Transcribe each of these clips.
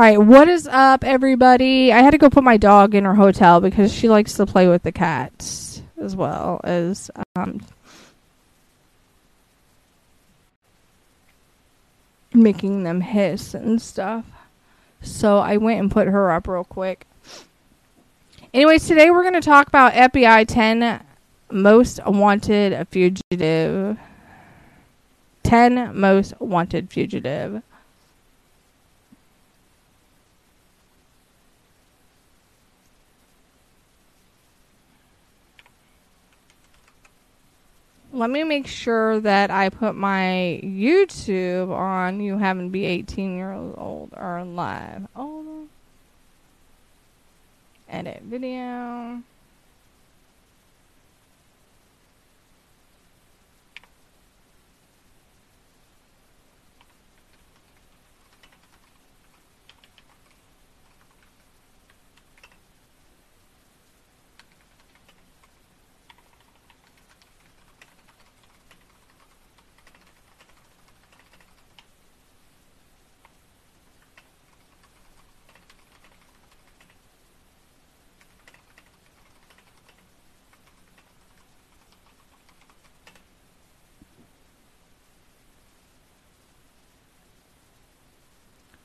All right, what is up, everybody? I had to go put my dog in her hotel because she likes to play with the cats as well as um, making them hiss and stuff. So I went and put her up real quick. Anyways, today we're going to talk about FBI 10 most wanted fugitive. 10 most wanted fugitive. Let me make sure that I put my YouTube on. You haven't be 18 years old or live. Edit video.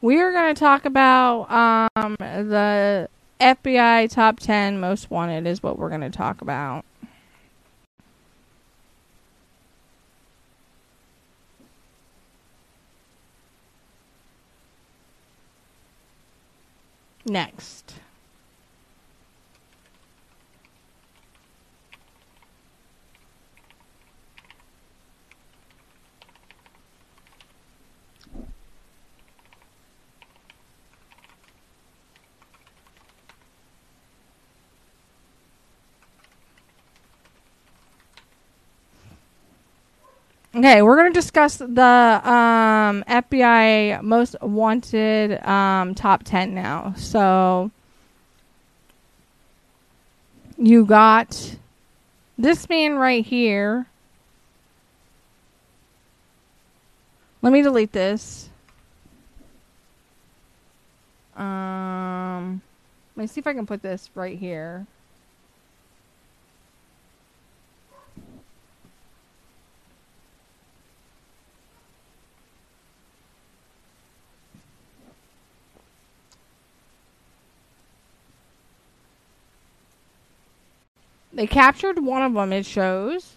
We are going to talk about um, the FBI top 10 most wanted, is what we're going to talk about. Next. Okay, we're going to discuss the um, FBI most wanted um, top 10 now. So you got this man right here. Let me delete this. Um, let me see if I can put this right here. They captured one of them, it shows.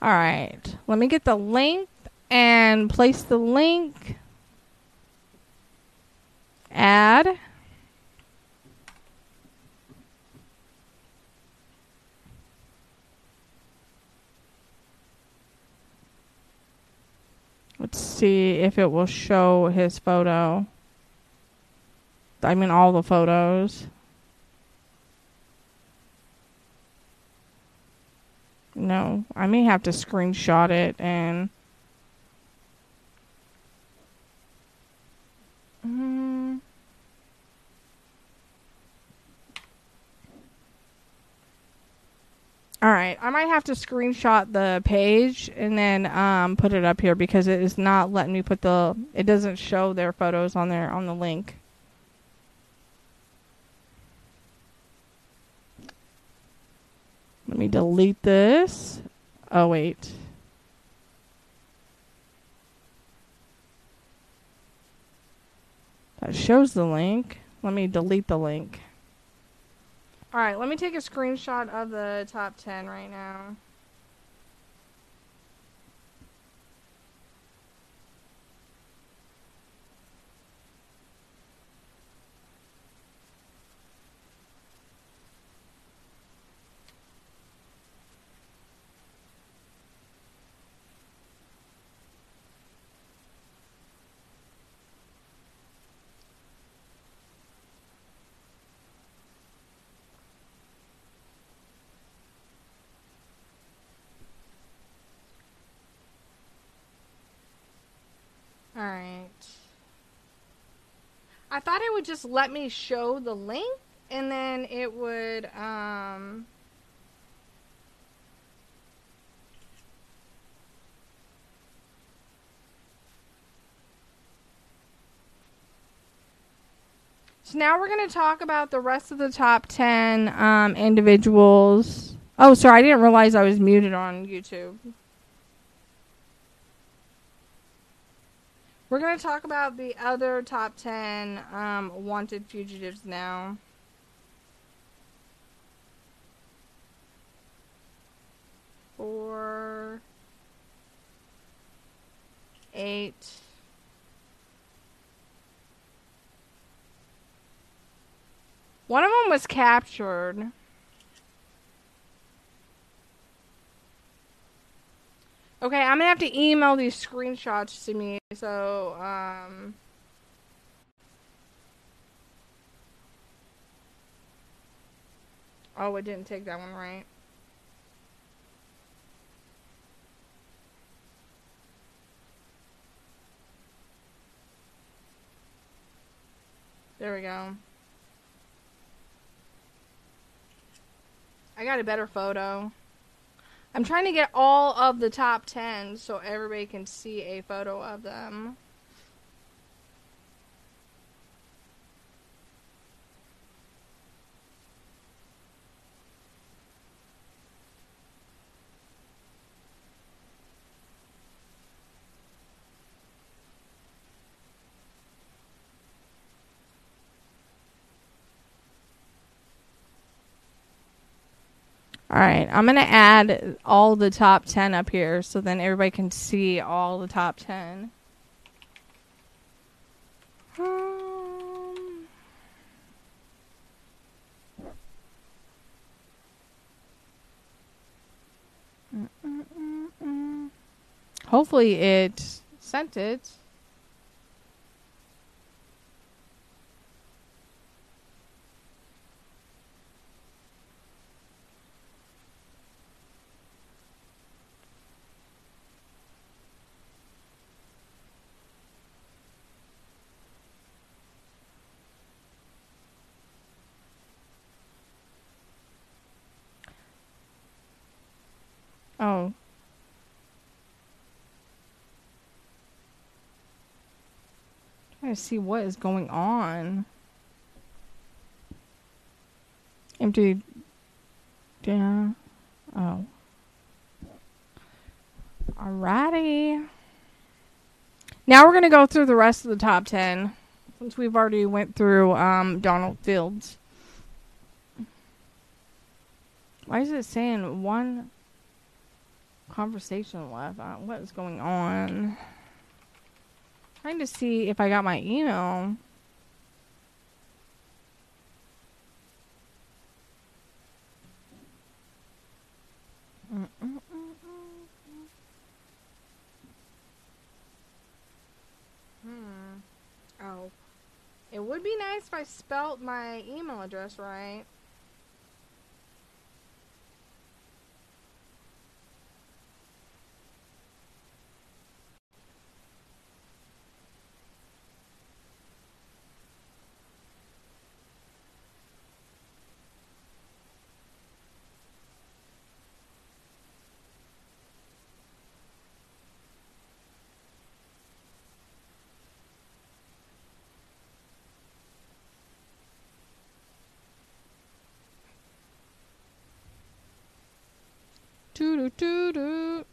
Alright. Let me get the link and place the link. Add. Let's see if it will show his photo. I mean, all the photos. No, I may have to screenshot it and. Mm. All right, I might have to screenshot the page and then um, put it up here because it is not letting me put the. It doesn't show their photos on there on the link. Let me delete this. Oh, wait. That shows the link. Let me delete the link. Alright, let me take a screenshot of the top 10 right now. Alright. I thought it would just let me show the link and then it would um So now we're going to talk about the rest of the top 10 um, individuals. Oh, sorry, I didn't realize I was muted on YouTube. We're going to talk about the other top 10 um, wanted fugitives now. Four, eight, One of them was captured. Okay, I'm gonna have to email these screenshots to me. So, um. Oh, it didn't take that one right. There we go. I got a better photo. I'm trying to get all of the top 10 so everybody can see a photo of them. All right, I'm gonna add all the top ten up here, so then everybody can see all the top ten. Um, mm, mm, mm, Hopefully, it sent it. Oh. Trying to see what is going on. Empty. Yeah. Oh. Alrighty. Now we're gonna go through the rest of the top ten, since we've already went through um, Donald Fields. Why is it saying one conversation left? Uh, what is going on? Trying to see if I got my email. Hmm. Oh. It would be nice if I spelt my email address right. Doo do do doo.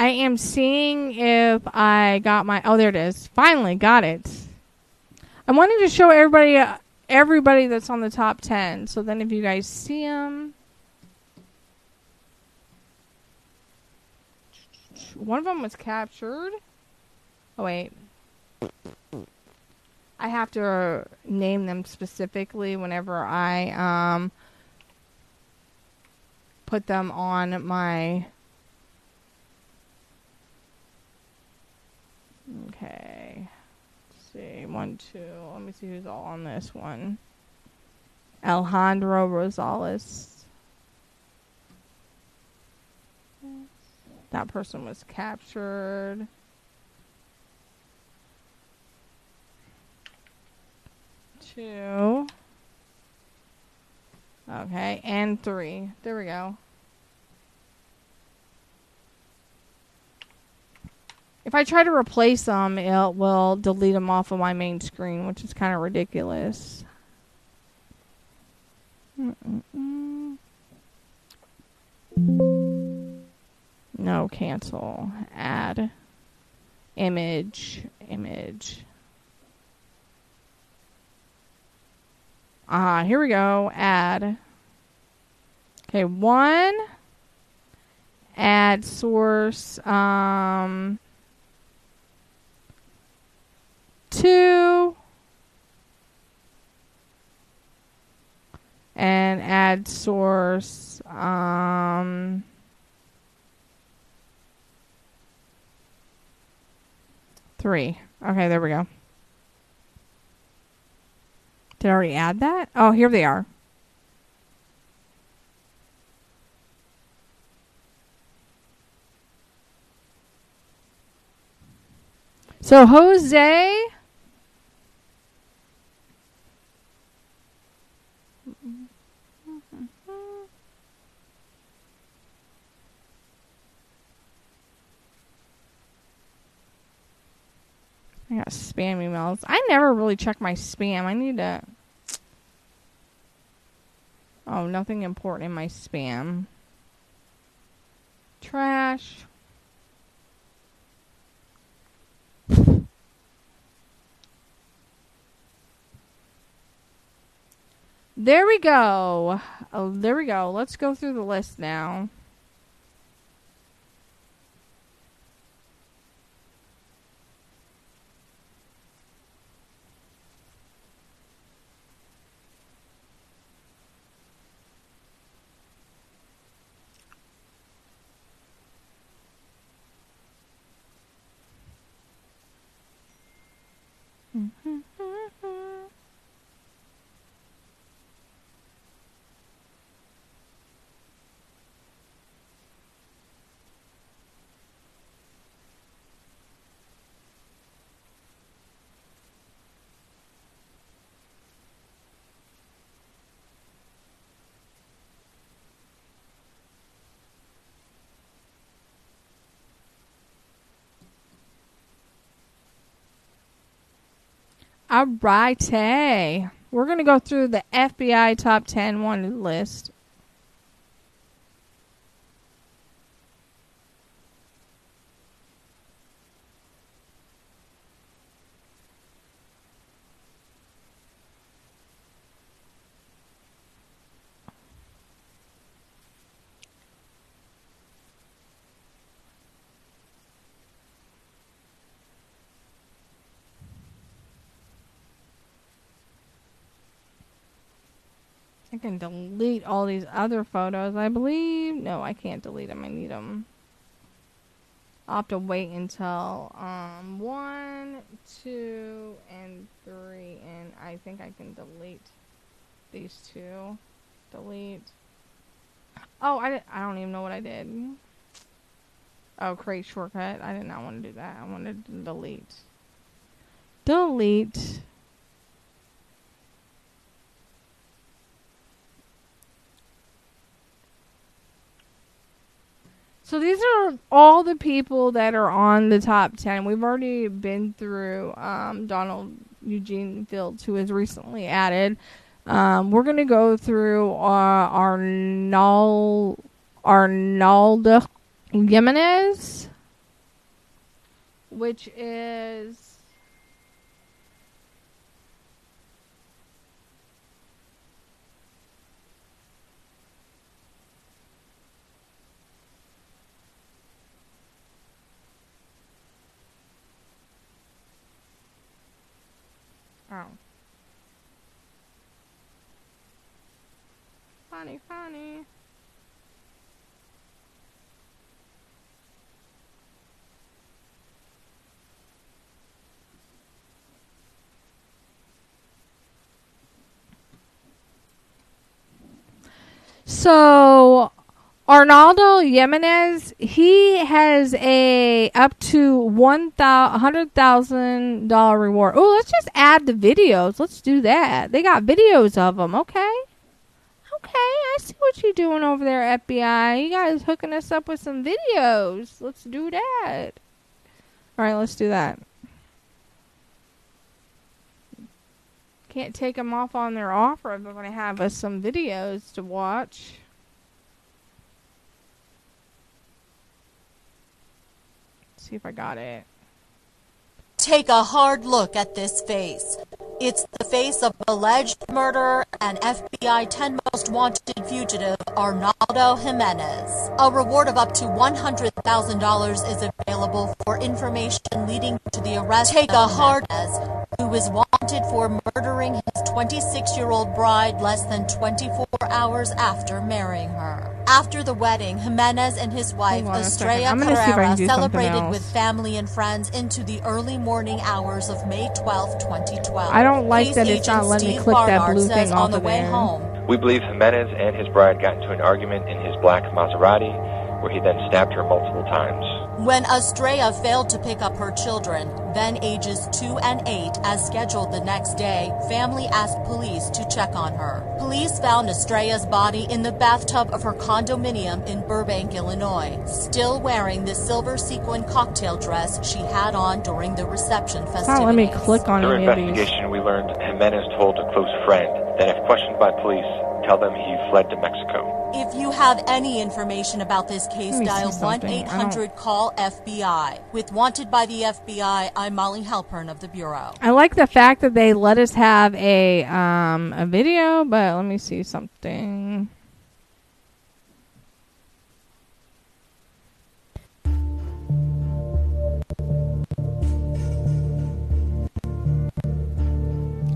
I am seeing if I got my. Oh, there it is. Finally got it. I wanted to show everybody, everybody that's on the top ten. So then, if you guys see them, one of them was captured. Oh wait, I have to name them specifically whenever I um put them on my Okay. Let's see. One, two. Let me see who's all on this one. Alejandro Rosales. That person was captured. Two. Okay, and three. There we go. If I try to replace them, it will delete them off of my main screen, which is kind of ridiculous. Mm-mm-mm. No, cancel. Add. Image. Image. Ah, uh, here we go. Add. Okay, one. Add source. Um. Two. And add source. Um. Three. Okay, there we go. Did I already add that? Oh, here they are. So Jose I got spam emails. I never really check my spam. I need to. Oh, nothing important in my spam. Trash. There we go. Oh, there we go. Let's go through the list now. All righty. We're going to go through the FBI top 10 wanted list. Can delete all these other photos, I believe. No, I can't delete them. I need them. I'll have to wait until um, one, two, and three, and I think I can delete these two. Delete. Oh, I, I don't even know what I did. Oh, create shortcut. I did not want to do that. I wanted to delete. Delete. So these are all the people that are on the top 10. We've already been through um, Donald Eugene Fields, who was recently added. Um, we're going to go through uh, Arnal, Arnoldo Jimenez, which is Oh. Funny, funny. So, Arnoldo Jimenez, he has a up to one hundred thousand dollar reward. Oh, let's just add the videos. Let's do that. They got videos of them. Okay, okay. I see what you're doing over there, FBI. You guys hooking us up with some videos. Let's do that. All right, let's do that. Can't take them off on their offer they're going to have us some videos to watch. See if I got it. Take a hard look at this face. It's the face of alleged murderer and FBI 10 most wanted fugitive Arnoldo Jimenez. A reward of up to $100,000 is available for information leading to the arrest Take a hard who is wanted for murdering his 26-year-old bride less than 24 hours after marrying her. After the wedding, Jimenez and his wife, Estrella Carrera, celebrated with family and friends into the early morning hours of May 12, 2012. I don't like Police that it's not letting me click Barnard that blue thing on the way there. home. We believe Jimenez and his bride got into an argument in his black Maserati, where he then stabbed her multiple times. When Estrella failed to pick up her children, then ages 2 and 8, as scheduled the next day, family asked police to check on her. Police found Estrella's body in the bathtub of her condominium in Burbank, Illinois, still wearing the silver sequin cocktail dress she had on during the reception oh, festivities. let me click on During investigation, we learned Jimenez told a close friend that if questioned by police, tell them he fled to Mexico. If you have any information about this case, dial 1 800 CALL FBI. With Wanted by the FBI, I'm Molly Halpern of the Bureau. I like the fact that they let us have a um, a video, but let me see something.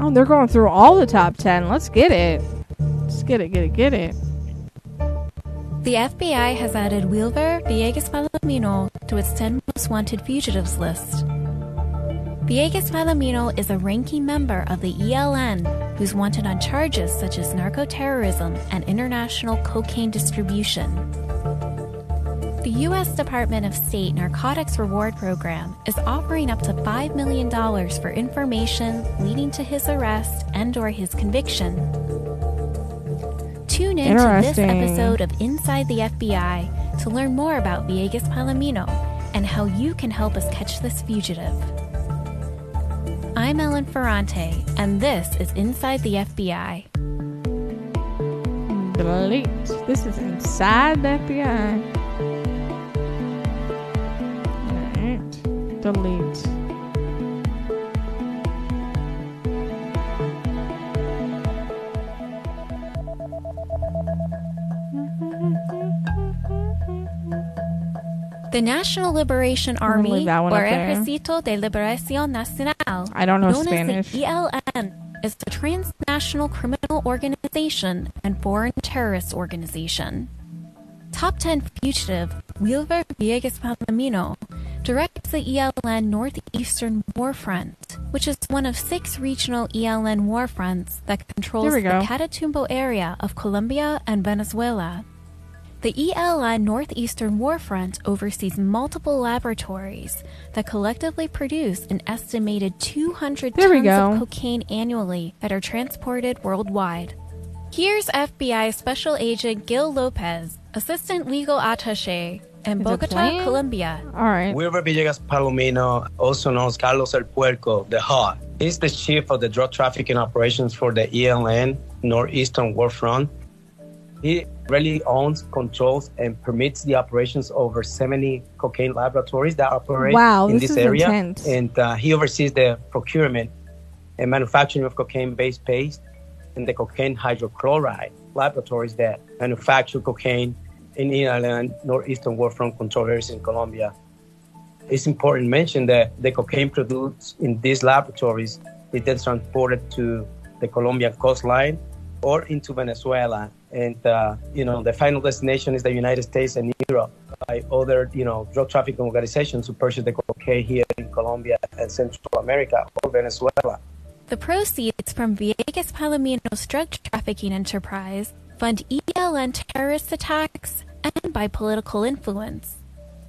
Oh, they're going through all the top 10. Let's get it. Get it, get it, get it. The FBI has added Wilver Villegas Palomino to its 10 most wanted fugitives list. Villegas Palomino is a ranking member of the ELN who's wanted on charges such as narco-terrorism and international cocaine distribution. The U.S. Department of State Narcotics Reward Program is offering up to $5 million for information leading to his arrest and or his conviction. Tune in to this episode of Inside the FBI to learn more about Villegas Palomino and how you can help us catch this fugitive. I'm Ellen Ferrante, and this is Inside the FBI. Delete. This is Inside the FBI. Alright. Delete. The National Liberation Army, or Ejército de Liberación Nacional, I don't know known Spanish. as the ELN, is a transnational criminal organization and foreign terrorist organization. Top 10 fugitive Wilver Villegas Palomino directs the ELN Northeastern War Front, which is one of six regional ELN war fronts that controls the Catatumbo area of Colombia and Venezuela. The ELN Northeastern Warfront oversees multiple laboratories that collectively produce an estimated 200 there tons of cocaine annually that are transported worldwide. Here's FBI Special Agent Gil Lopez, Assistant Legal Attaché in Bogota, Colombia. All right. Wilver Villegas Palomino, also known as Carlos El Puerco, the Hot. He's the chief of the drug trafficking operations for the ELN Northeastern Warfront. He really owns, controls, and permits the operations over 70 cocaine laboratories that operate wow, in this, this area. Intense. And uh, he oversees the procurement and manufacturing of cocaine-based paste and the cocaine hydrochloride laboratories that manufacture cocaine in ELN northeastern warfront control areas in Colombia. It's important to mention that the cocaine produced in these laboratories is then transported to the Colombian coastline or into Venezuela and uh, you know the final destination is the United States and Europe by other you know drug trafficking organizations who purchase the cocaine here in Colombia and Central America or Venezuela. The proceeds from Villegas Palomino's drug trafficking enterprise fund ELN terrorist attacks, and by political influence.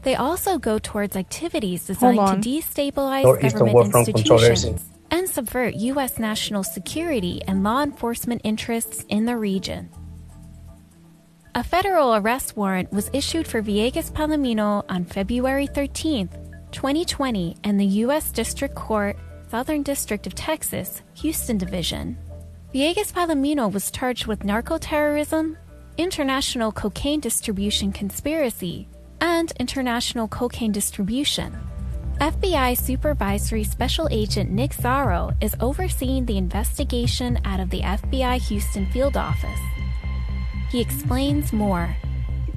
They also go towards activities designed to destabilize Northeastern government Warfront controversy. institutions and subvert U.S. national security and law enforcement interests in the region. A federal arrest warrant was issued for Villegas Palomino on February 13, 2020, in the U.S. District Court, Southern District of Texas, Houston Division. Villegas Palomino was charged with narco-terrorism, international cocaine distribution conspiracy, and international cocaine distribution. FBI Supervisory Special Agent Nick Zaro is overseeing the investigation out of the FBI Houston field office. He explains more.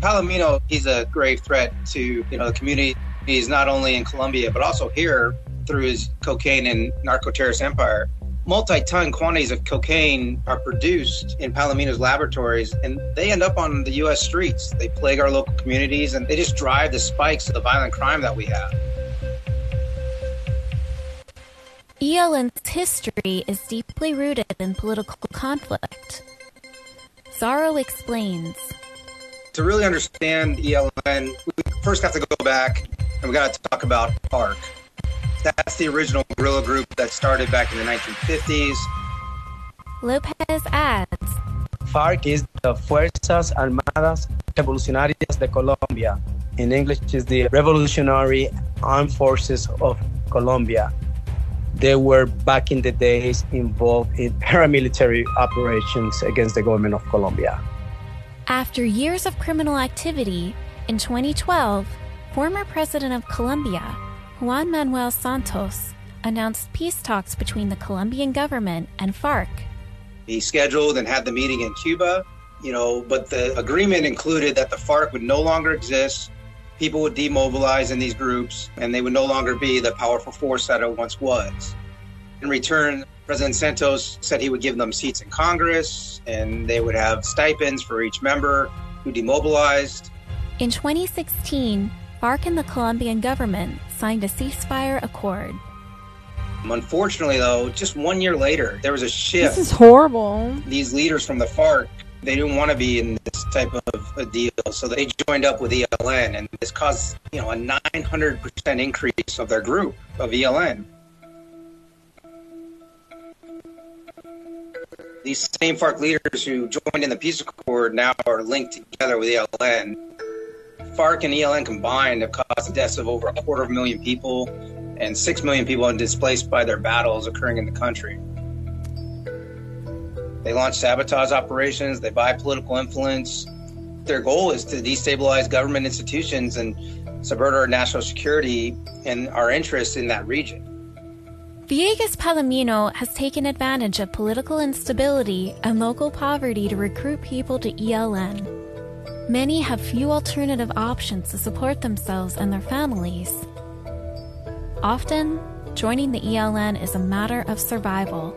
Palomino, he's a grave threat to you know the community. He's not only in Colombia but also here through his cocaine and narco terrorist empire. Multi-ton quantities of cocaine are produced in Palomino's laboratories, and they end up on the U.S. streets. They plague our local communities, and they just drive the spikes of the violent crime that we have. ELN's history is deeply rooted in political conflict. Zaro explains. To really understand ELN, we first have to go back and we got to talk about FARC. That's the original guerrilla group that started back in the 1950s. Lopez adds FARC is the Fuerzas Armadas Revolucionarias de Colombia. In English, is the Revolutionary Armed Forces of Colombia. They were back in the days involved in paramilitary operations against the government of Colombia. After years of criminal activity, in 2012, former President of Colombia, Juan Manuel Santos, announced peace talks between the Colombian government and FARC. He scheduled and had the meeting in Cuba, you know, but the agreement included that the FARC would no longer exist. People would demobilize in these groups and they would no longer be the powerful force that it once was. In return, President Santos said he would give them seats in Congress and they would have stipends for each member who demobilized. In 2016, FARC and the Colombian government signed a ceasefire accord. Unfortunately, though, just one year later, there was a shift. This is horrible. these leaders from the FARC, they didn't want to be in this type of a deal, so they joined up with ELN, and this caused, you know, a 900% increase of their group of ELN. These same FARC leaders who joined in the peace accord now are linked together with ELN. FARC and ELN combined have caused the deaths of over a quarter of a million people, and six million people have displaced by their battles occurring in the country. They launch sabotage operations, they buy political influence. Their goal is to destabilize government institutions and subvert our national security and our interests in that region. Villegas Palomino has taken advantage of political instability and local poverty to recruit people to ELN. Many have few alternative options to support themselves and their families. Often, joining the ELN is a matter of survival.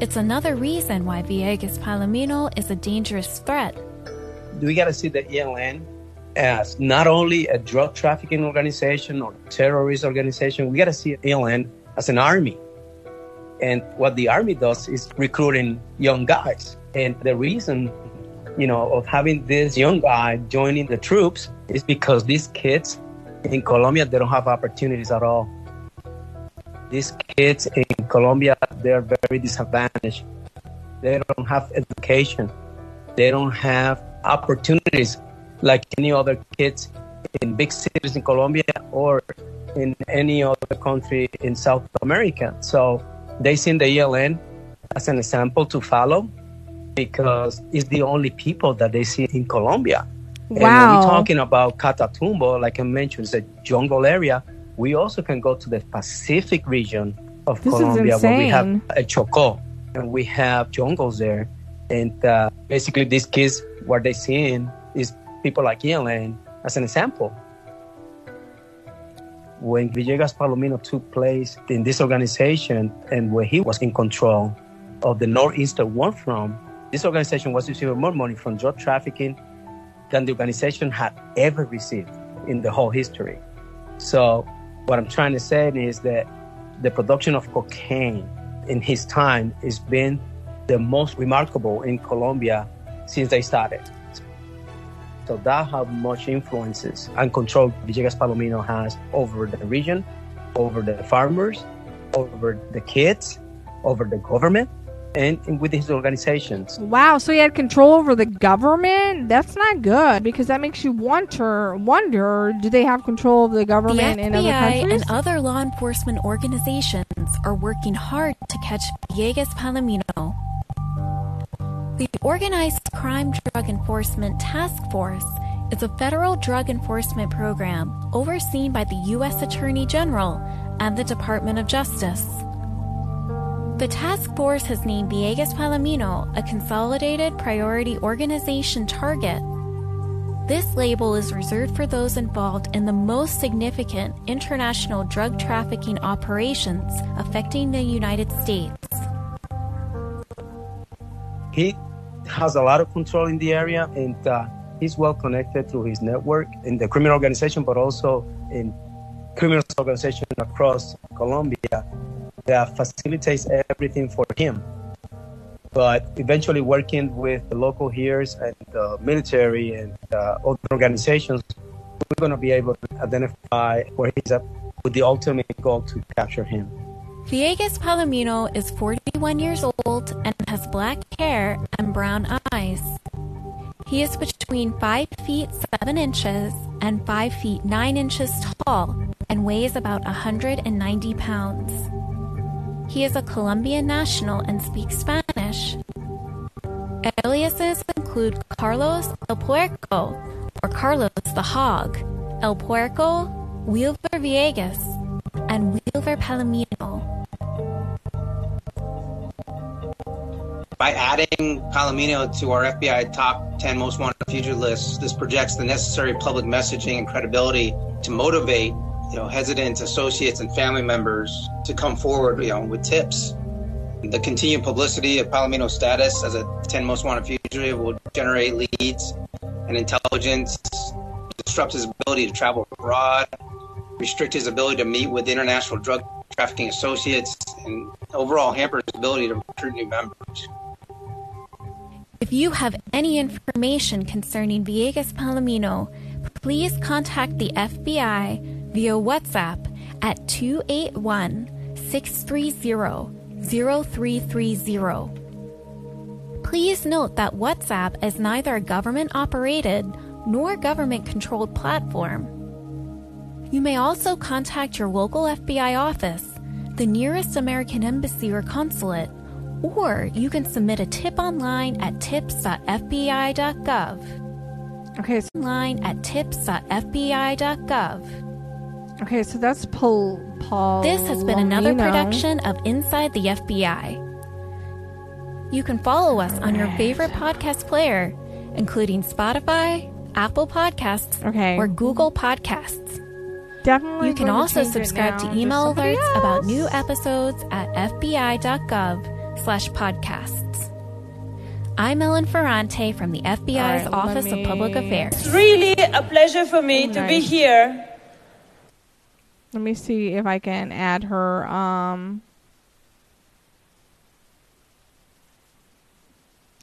It's another reason why Villegas Palomino is a dangerous threat. We got to see the ELN as not only a drug trafficking organization or terrorist organization, we got to see ELN as an army. And what the army does is recruiting young guys. And the reason, you know, of having this young guy joining the troops is because these kids in Colombia, they don't have opportunities at all. These kids in Colombia, they're very disadvantaged. They don't have education. They don't have opportunities like any other kids in big cities in Colombia or in any other country in South America. So they see the ELN as an example to follow because it's the only people that they see in Colombia. And when Wow. we're talking about Catatumbo, like I mentioned, it's a jungle area. We also can go to the Pacific region of This is Colombia where we have a Chocó and we have jungles there. And uh, basically, these kids, what they're seeing is people like ELN as an example. When Villegas Palomino took place in this organization and when he was in control of the Northeastern War Front, this organization was receiving more money from drug trafficking than the organization had ever received in the whole history. So, what I'm trying to say is that the production of cocaine in his time has been the most remarkable in Colombia since they started. So that how much influences and control Villegas Palomino has over the region, over the farmers, over the kids, over the government, and, and with his organizations. Wow, so he had control over the government? That's not good because that makes you wonder wonder do they have control of the The government in other FBI countries? and other law enforcement organizations are working hard to catch Villegas Palomino. The Organized Crime Drug Enforcement Task Force is a federal drug enforcement program overseen by the U.S. Attorney General and the Department of Justice. The task force has named Villegas Palomino a Consolidated Priority Organization target this label is reserved for those involved in the most significant international drug trafficking operations affecting the United States. He has a lot of control in the area and uh, he's well connected through his network in the criminal organization, but also in criminal organizations across Colombia that facilitates everything for him. But eventually, working with the local hears and the military and uh, other organizations, we're going to be able to identify where he's at with the ultimate goal to capture him. Villegas Palomino is 41 years old and has black hair and brown eyes. He is between 5 feet 7 inches and 5 feet 9 inches tall and weighs about 190 pounds. He is a Colombian national and speaks Spanish. Aliases include Carlos El Puerco or Carlos the Hog, El Puerco, Wilver Villegas, and Wilver Palomino. By adding Palomino to our FBI top 10 most wanted fugitive list, this projects the necessary public messaging and credibility to motivate you know, hesitant associates and family members to come forward, you know, with tips. The continued publicity of Palomino's status as a 10 most wanted fugitive will generate leads and intelligence, disrupt his ability to travel abroad, restrict his ability to meet with international drug trafficking associates, and overall hamper his ability to recruit new members. If you have any information concerning Villegas Palomino, please contact the FBI via WhatsApp at 281 630 0330. Please note that WhatsApp is neither a government operated nor government controlled platform. You may also contact your local FBI office, the nearest American embassy or consulate, or you can submit a tip online at tips.fbi.gov. okay, so, Online at tips.fbi.gov. okay, so that's Paul. Paul. This has been another production of Inside the FBI. You can follow us on your favorite podcast player, including Spotify, Apple Podcasts, Okay. or Google Podcasts. Definitely. You can also subscribe to to email somebody alerts about new episodes at fbi.gov slash podcasts. I'm Ellen Ferrante from the FBI's All right, let Office of Public Affairs. It's really a pleasure for me oh to be here. Let me see if I can add her. Um.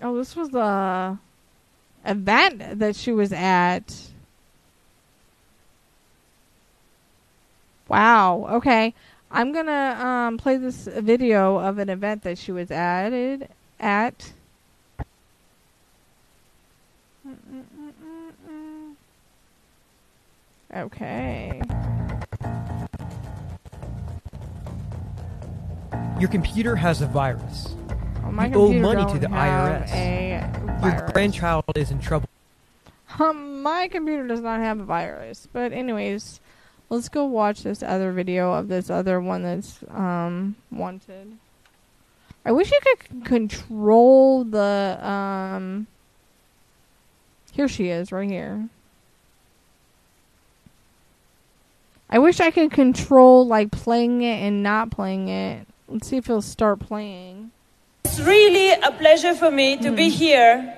Oh, this was the event that she was at. Wow. Okay. I'm gonna um play this video of an event that she was added at. Mm, mm, mm, okay. Your computer has a virus. Well, my You owe money to the IRS. Your grandchild is in trouble. Um, my computer does not have a virus. But anyways, let's go watch this other video of this other one that's um wanted. I wish you could control the um. Here she is, right here. I wish I could control like playing it and not playing it. Let's see if it'll start playing. It's really a pleasure for me to be hmm. here.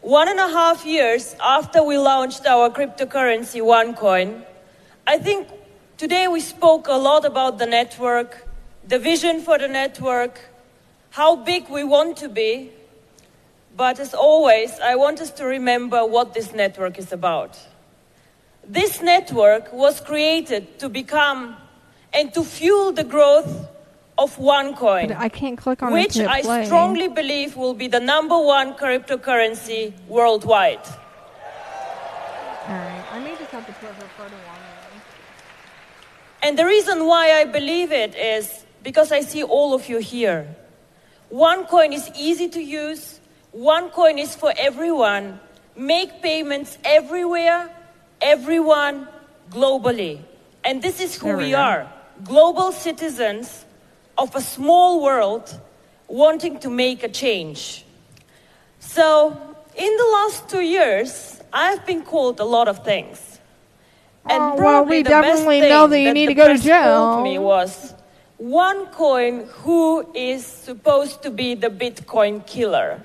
One and a half years after we launched our cryptocurrency OneCoin, I think today we spoke a lot about the network, the vision for the network, how big we want to be. But as always, I want us to remember what this network is about. This network was created to become and to fuel the growth of OneCoin. But I can't click on which I play. strongly believe will be the number one cryptocurrency worldwide. All right, I may just have to put her photo on. And the reason why I believe it is because I see all of you here. OneCoin is easy to use. OneCoin is for everyone. Make payments everywhere, everyone, globally. And this is who There we we are global citizens of a small world wanting to make a change. So, in the last two years, I've been called a lot of things. And Oh, well, we the definitely know that you need to go to jail. me was one coin who is supposed to be the Bitcoin killer.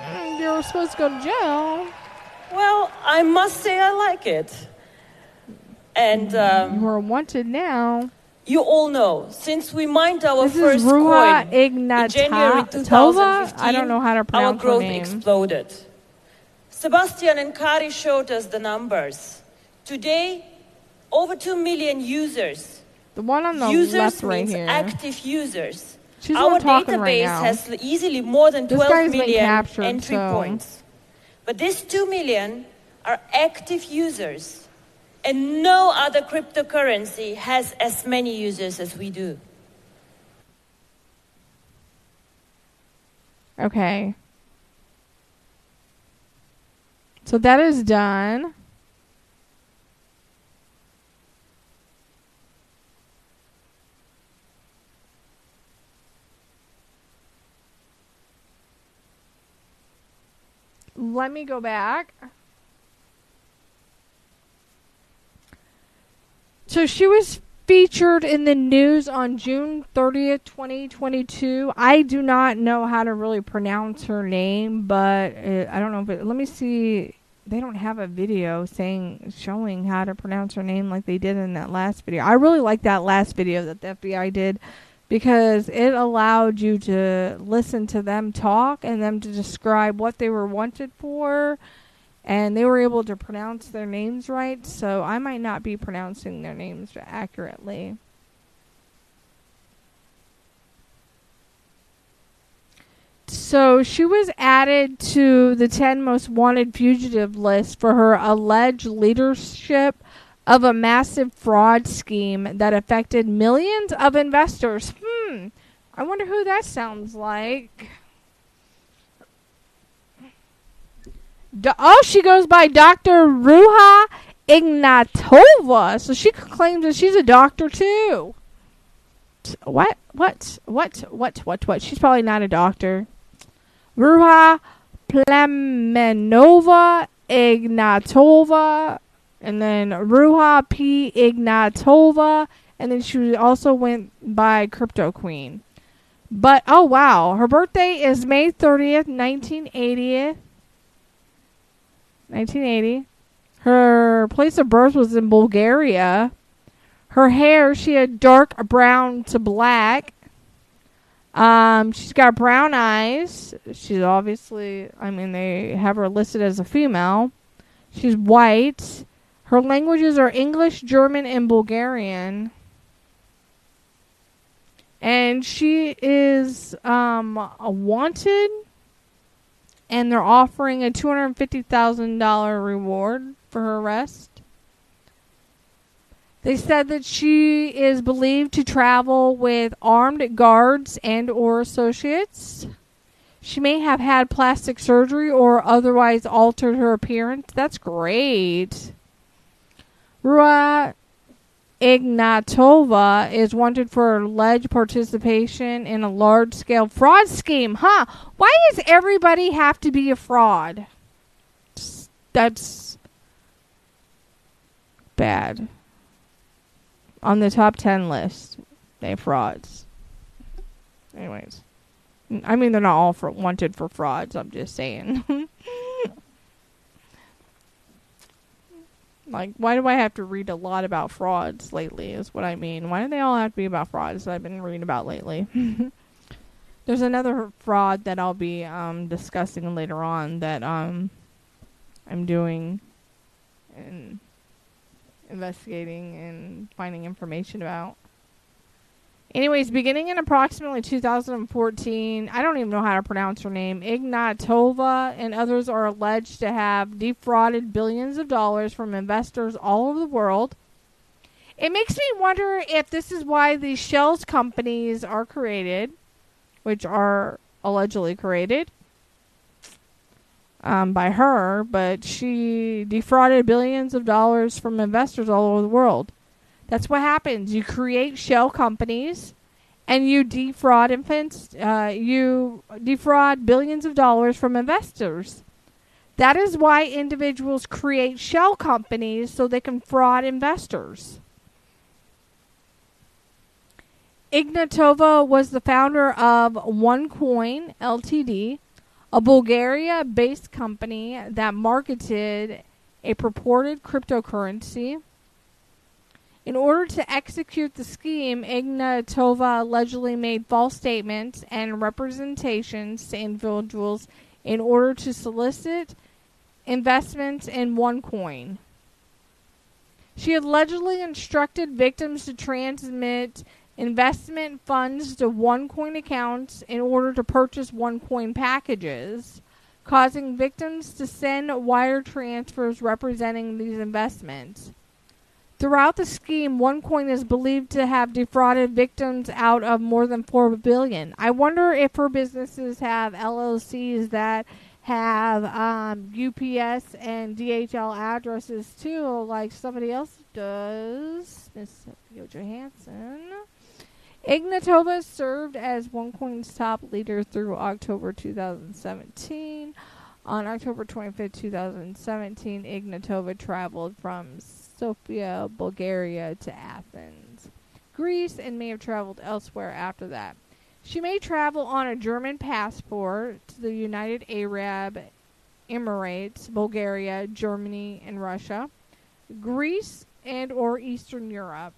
Mm, You're supposed to go to jail. Well, I must say I like it. And um, You are wanted now. You all know, since we mined our This is first Ruha coin in January 2015, I don't know how to our pronounce her growth exploded. Sebastian and Kari showed us the numbers. Today, over 2 million users. The one on the users left right means here. active users. She's Our database right has easily more than This 12 guy's been captured, entry so- points. But these 2 million are active users. And no other cryptocurrency has as many users as we do. Okay. So that is done. Let me go back. So she was featured in the news on June 30th, 2022. I do not know how to really pronounce her name, but uh, I don't know But let me see. They don't have a video saying showing how to pronounce her name like they did in that last video. I really like that last video that the FBI did because it allowed you to listen to them talk and them to describe what they were wanted for and they were able to pronounce their names right, so I might not be pronouncing their names accurately. So she was added to the 10 most wanted fugitive list for her alleged leadership of a massive fraud scheme that affected millions of investors. Hmm, I wonder who that sounds like. Do- oh, she goes by Dr. Ruja Ignatova. So she claims that she's a doctor too. What? What? What? What? What? What? She's probably not a doctor. Ruja Plamenova Ignatova. And then Ruja P. Ignatova. And then she also went by Crypto Queen. But, oh wow. Her birthday is May 30th, 1980. 1980. Her place of birth was in Bulgaria. Her hair, she had dark brown to black. Um, she's got brown eyes. She's obviously, I mean, they have her listed as a female. She's white. Her languages are English, German, and Bulgarian. And she is um, wanted and they're offering a $250,000 reward for her arrest. They said that she is believed to travel with armed guards and or associates. She may have had plastic surgery or otherwise altered her appearance. That's great. Rua Ignatova is wanted for alleged participation in a large scale fraud scheme. Huh? Why does everybody have to be a fraud? That's bad. On the top 10 list, they frauds. Anyways. I mean, they're not all for wanted for frauds. I'm just saying. Like, why do I have to read a lot about frauds lately? Is what I mean. Why do they all have to be about frauds that I've been reading about lately? There's another fraud that I'll be um, discussing later on that um, I'm doing and investigating and finding information about. Anyways, beginning in approximately 2014, I don't even know how to pronounce her name, Ignatova and others are alleged to have defrauded billions of dollars from investors all over the world. It makes me wonder if this is why these shells companies are created, which are allegedly created um, by her, but she defrauded billions of dollars from investors all over the world. That's what happens. You create shell companies, and you defraud infants. Uh, you defraud billions of dollars from investors. That is why individuals create shell companies so they can fraud investors. Ignatova was the founder of OneCoin Ltd, a Bulgaria based company that marketed a purported cryptocurrency. In order to execute the scheme, Ignatova allegedly made false statements and representations to individuals in order to solicit investments in OneCoin. She allegedly instructed victims to transmit investment funds to OneCoin accounts in order to purchase OneCoin packages, causing victims to send wire transfers representing these investments. Throughout the scheme, OneCoin is believed to have defrauded victims out of more than four billion. I wonder if her businesses have LLCs that have um, UPS and DHL addresses too, like somebody else does. Miss Sophia Johansson. Ignatova served as OneCoin's top leader through October 2017. On October 25, 2017, Ignatova traveled from Sofia, Bulgaria to Athens, Greece, and may have traveled elsewhere after that. She may travel on a German passport to the United Arab Emirates, Bulgaria, Germany, and Russia, Greece, and or Eastern Europe.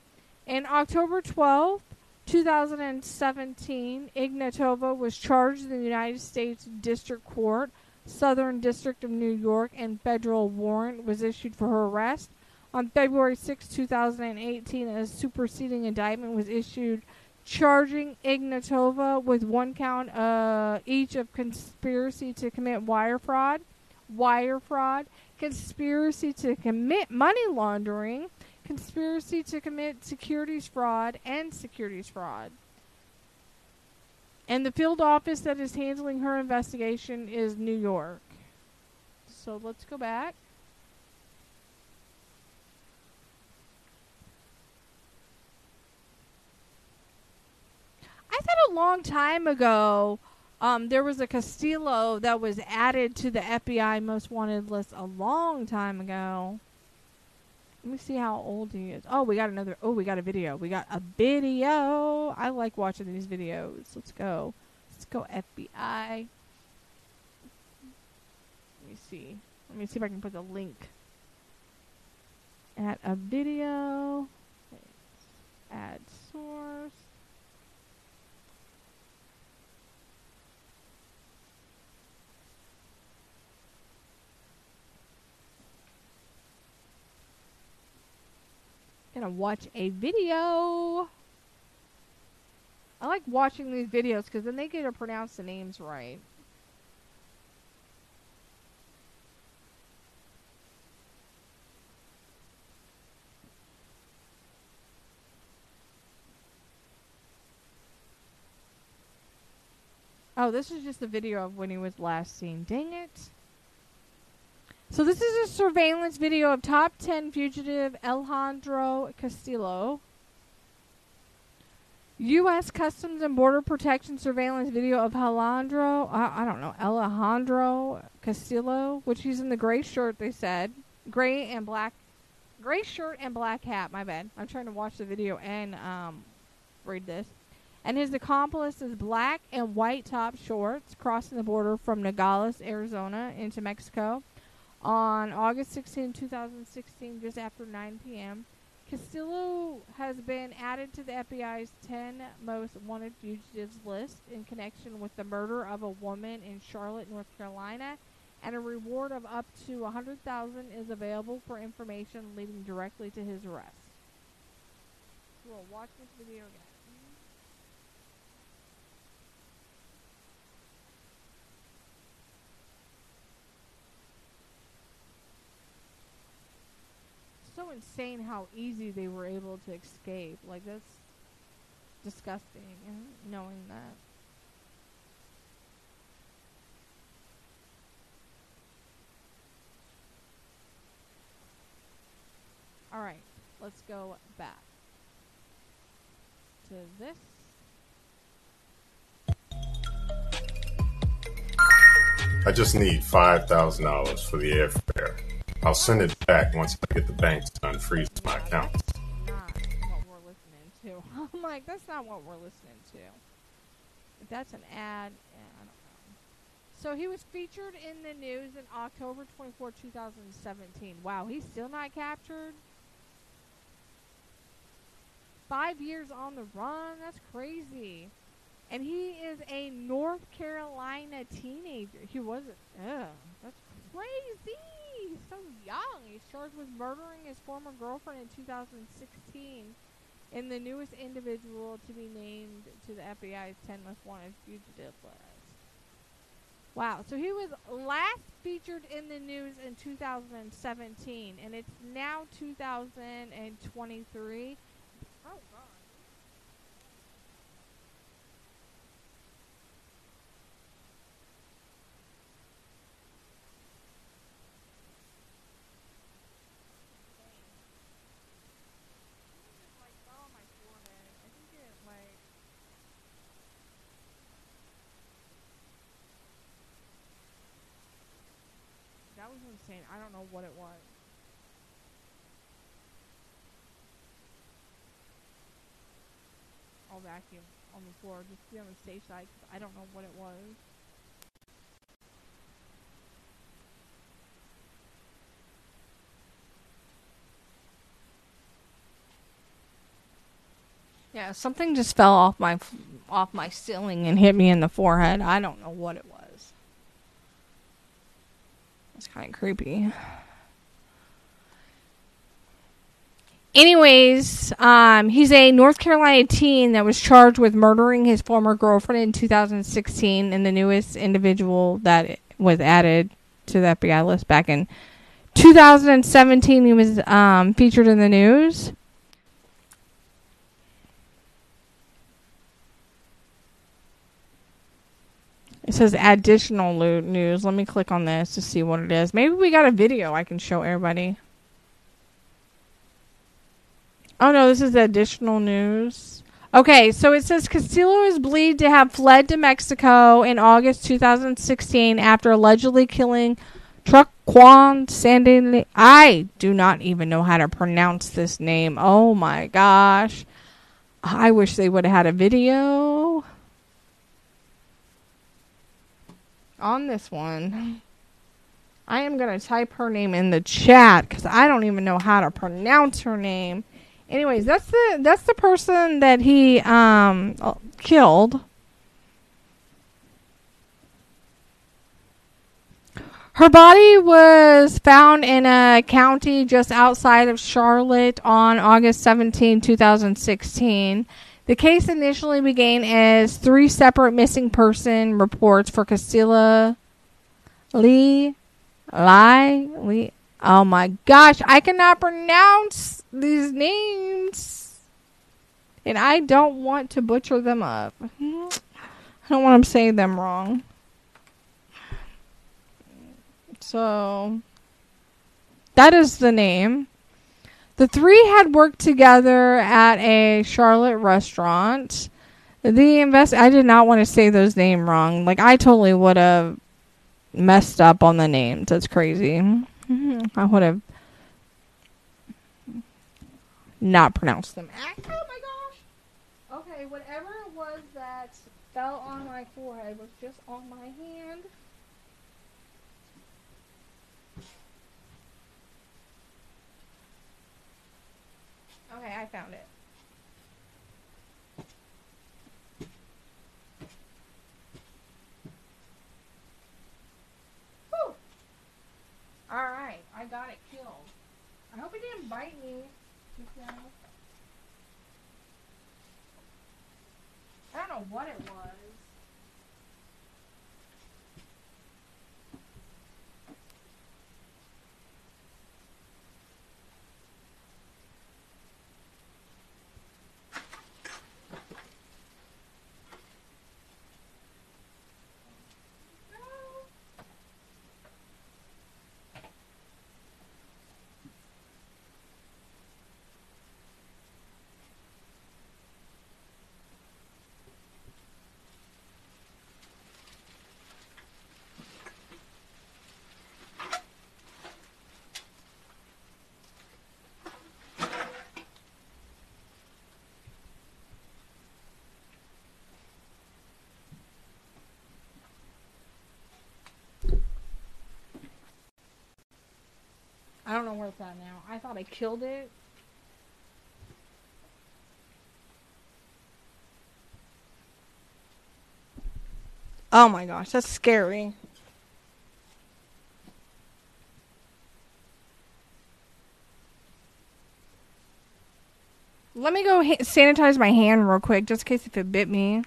In October 12th, 2017, Ignatova was charged in the United States District Court, Southern District of New York, and federal warrant was issued for her arrest. On February 6, 2018, a superseding indictment was issued charging Ignatova with one count uh, each of conspiracy to commit wire fraud, wire fraud, conspiracy to commit money laundering, conspiracy to commit securities fraud, and securities fraud. And the field office that is handling her investigation is New York. So let's go back. I thought a long time ago um, there was a Castillo that was added to the FBI most wanted list a long time ago. Let me see how old he is. Oh, we got another. Oh, we got a video. We got a video. I like watching these videos. Let's go. Let's go FBI. Let me see. Let me see if I can put the link at a video. Add source. Gonna watch a video. I like watching these videos because then they get to pronounce the names right. Oh, this is just a video of when he was last seen. Dang it. So this is a surveillance video of top 10 fugitive Alejandro Castillo. U.S. Customs and Border Protection surveillance video of Alejandro, I, I don't know, Alejandro Castillo, which he's in the gray shirt, they said. Gray and black, gray shirt and black hat, my bad. I'm trying to watch the video and um, read this. And his accomplice is black and white top shorts crossing the border from Nogales, Arizona into Mexico. On August 16, 2016, just after 9 p.m., Castillo has been added to the FBI's 10 most wanted fugitives list in connection with the murder of a woman in Charlotte, North Carolina, and a reward of up to 100,000 is available for information leading directly to his arrest. We'll watch this video again. So insane how easy they were able to escape. Like that's disgusting uh, knowing that. All right, let's go back to this. I just need $5,000 for the airfare. I'll send it back once I get the bank to unfreeze my account. Not what we're listening to. I'm like, that's not what we're listening to. If that's an ad, yeah, I don't know. So he was featured in the news in October 24, 2017. Wow, he's still not captured? Five years on the run? That's crazy. And he is a North Carolina teenager. He wasn't. Ugh, that's crazy so young. He's charged with murdering his former girlfriend in 2016 and the newest individual to be named to the FBI's 10 most wanted fugitive list. Wow, so he was last featured in the news in 2017, and it's now 2023. Oh, God. Insane. I don't know what it was. I'll vacuum on the floor just to be on the safe side because I don't know what it was. Yeah, something just fell off my off my ceiling and hit me in the forehead. I don't know what it was. It's kind of creepy. Anyways, um, he's a North Carolina teen that was charged with murdering his former girlfriend in 2016, and the newest individual that was added to the FBI list back in 2017. He was um, featured in the news. It says additional loot news. Let me click on this to see what it is. Maybe we got a video I can show everybody. Oh no, this is additional news. Okay, so it says Castillo is believed to have fled to Mexico in August 2016 after allegedly killing Truquan Sandin. I do not even know how to pronounce this name. Oh my gosh. I wish they would have had a video. On this one. I am going to type her name in the chat because I don't even know how to pronounce her name. Anyways, that's the that's the person that he um killed. Her body was found in a county just outside of Charlotte on August 17, 2016. The case initially began as three separate missing person reports for Castillo Lee, Lie, Lee. Oh my gosh, I cannot pronounce these names. And I don't want to butcher them up. I don't want to say them wrong. So, that is the name. The three had worked together at a Charlotte restaurant. The invest I did not want to say those names wrong. Like I totally would have messed up on the names. That's crazy. Mm-hmm. I would have not pronounced them. Oh my gosh. Okay, whatever it was that fell on my forehead was just on my hand. Okay, I found it. Whew. Alright, I got it killed. I hope it didn't bite me. I don't know what it was. I killed it. Oh my gosh, that's scary. Let me go sanitize my hand real quick, just in case if it bit me.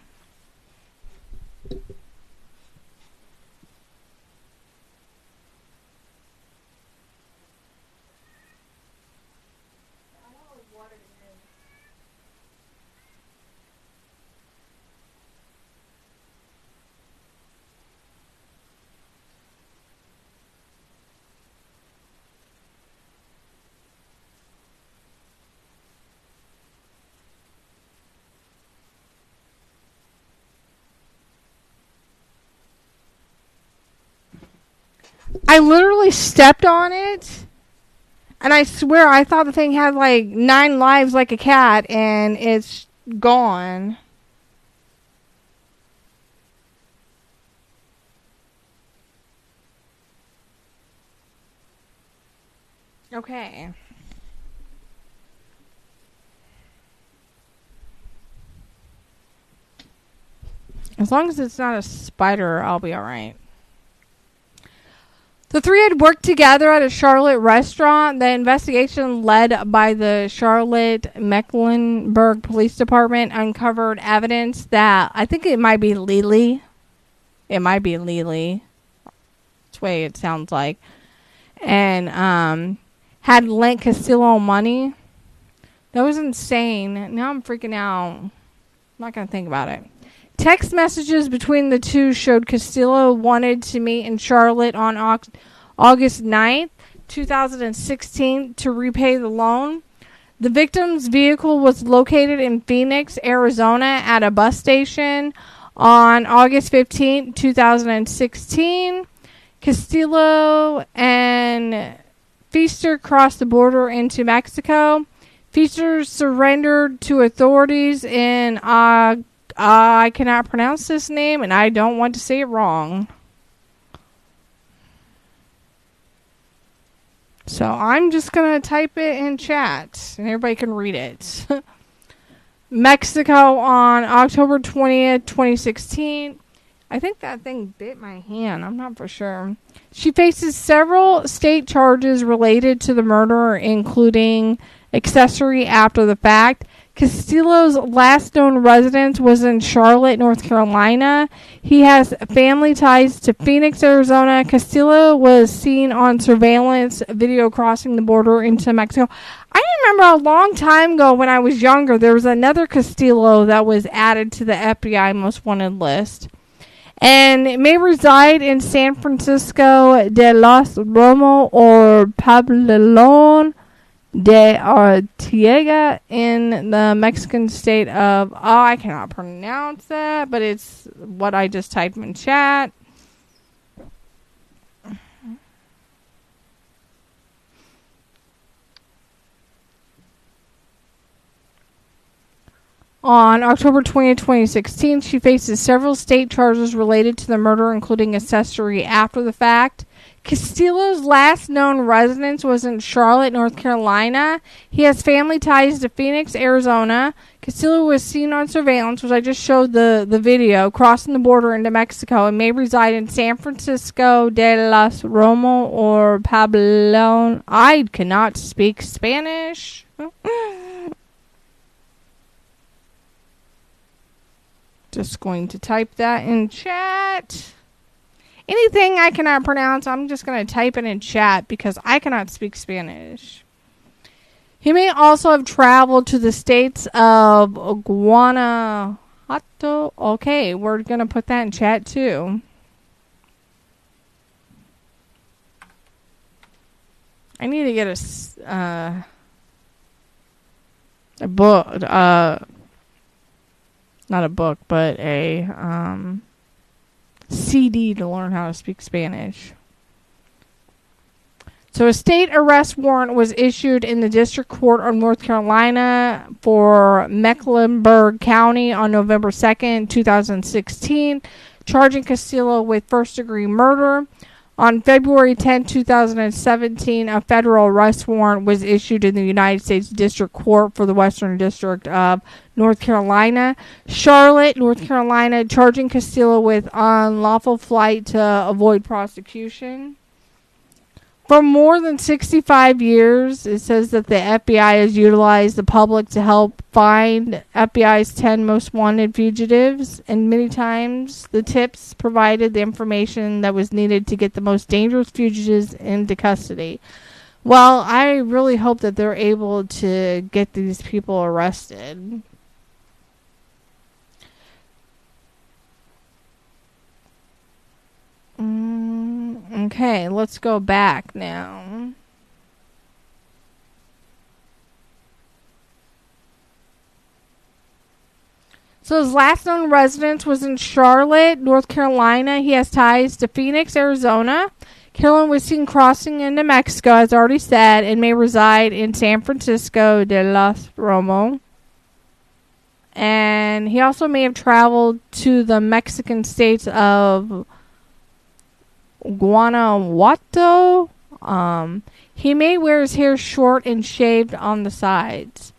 I literally stepped on it, and I swear I thought the thing had like nine lives like a cat, and it's gone. Okay. As long as it's not a spider, I'll be alright. The three had worked together at a Charlotte restaurant. The investigation led by the Charlotte Mecklenburg Police Department uncovered evidence that I think it might be Lily. It might be Lily. That's way it sounds like. And um, had lent Castillo money. That was insane. Now I'm freaking out. I'm not going to think about it. Text messages between the two showed Castillo wanted to meet in Charlotte on August 9th, 2016, to repay the loan. The victim's vehicle was located in Phoenix, Arizona, at a bus station on August 15th, 2016. Castillo and Feaster crossed the border into Mexico. Feaster surrendered to authorities in uh, I cannot pronounce this name, and I don't want to say it wrong. So I'm just going to type it in chat, and everybody can read it. Mexico on October 20th, 2016. I think that thing bit my hand. I'm not for sure. She faces several state charges related to the murder, including accessory after the fact, Castillo's last known residence was in Charlotte, North Carolina. He has family ties to Phoenix, Arizona. Castillo was seen on surveillance video crossing the border into Mexico. I remember a long time ago when I was younger, there was another Castillo that was added to the FBI most wanted list. And it may reside in San Francisco de los Romo or Pabellon de Arteaga in the Mexican state of oh I cannot pronounce that, but it's what I just typed in chat. On October 20, 2016, she faces several state charges related to the murder, including accessory after the fact. Castillo's last known residence was in Charlotte, North Carolina. He has family ties to Phoenix, Arizona. Castillo was seen on surveillance, which I just showed the, the video, crossing the border into Mexico and may reside in San Francisco de los Romo or Pablon. I cannot speak Spanish. Just going to type that in chat. Anything I cannot pronounce, I'm just going to type it in chat because I cannot speak Spanish. He may also have traveled to the states of Guanajuato. Okay, we're going to put that in chat too. I need to get a uh, a book uh not a book, but a um, CD to learn how to speak Spanish. So, a state arrest warrant was issued in the District Court of North Carolina for Mecklenburg County on November 2nd, 2016, charging Castillo with first degree murder. On February 10, 2017, a federal arrest warrant was issued in the United States District Court for the Western District of North Carolina. Charlotte, North Carolina, charging Castillo with unlawful flight to avoid prosecution. For more than 65 years, it says that the FBI has utilized the public to help find FBI's 10 most wanted fugitives, and many times the tips provided the information that was needed to get the most dangerous fugitives into custody. Well, I really hope that they're able to get these people arrested. Mm, okay, let's go back now. So his last known residence was in Charlotte, North Carolina. He has ties to Phoenix, Arizona. Carolyn was seen crossing into Mexico, as already said, and may reside in San Francisco de los Romo. And he also may have traveled to the Mexican states of Guanajuato. Um, he may wear his hair short and shaved on the sides.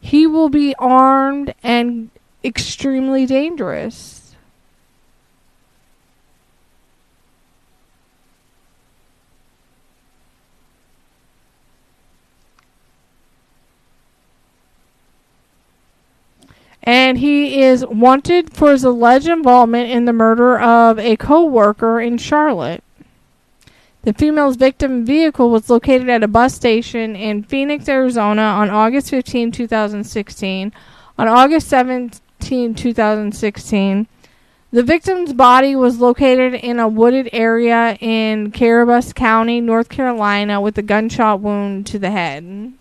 He will be armed and extremely dangerous. And he is wanted for his alleged involvement in the murder of a co-worker in Charlotte. The female's victim vehicle was located at a bus station in Phoenix, Arizona on August 15, 2016. On August 17, 2016, the victim's body was located in a wooded area in Cabarrus County, North Carolina, with a gunshot wound to the head.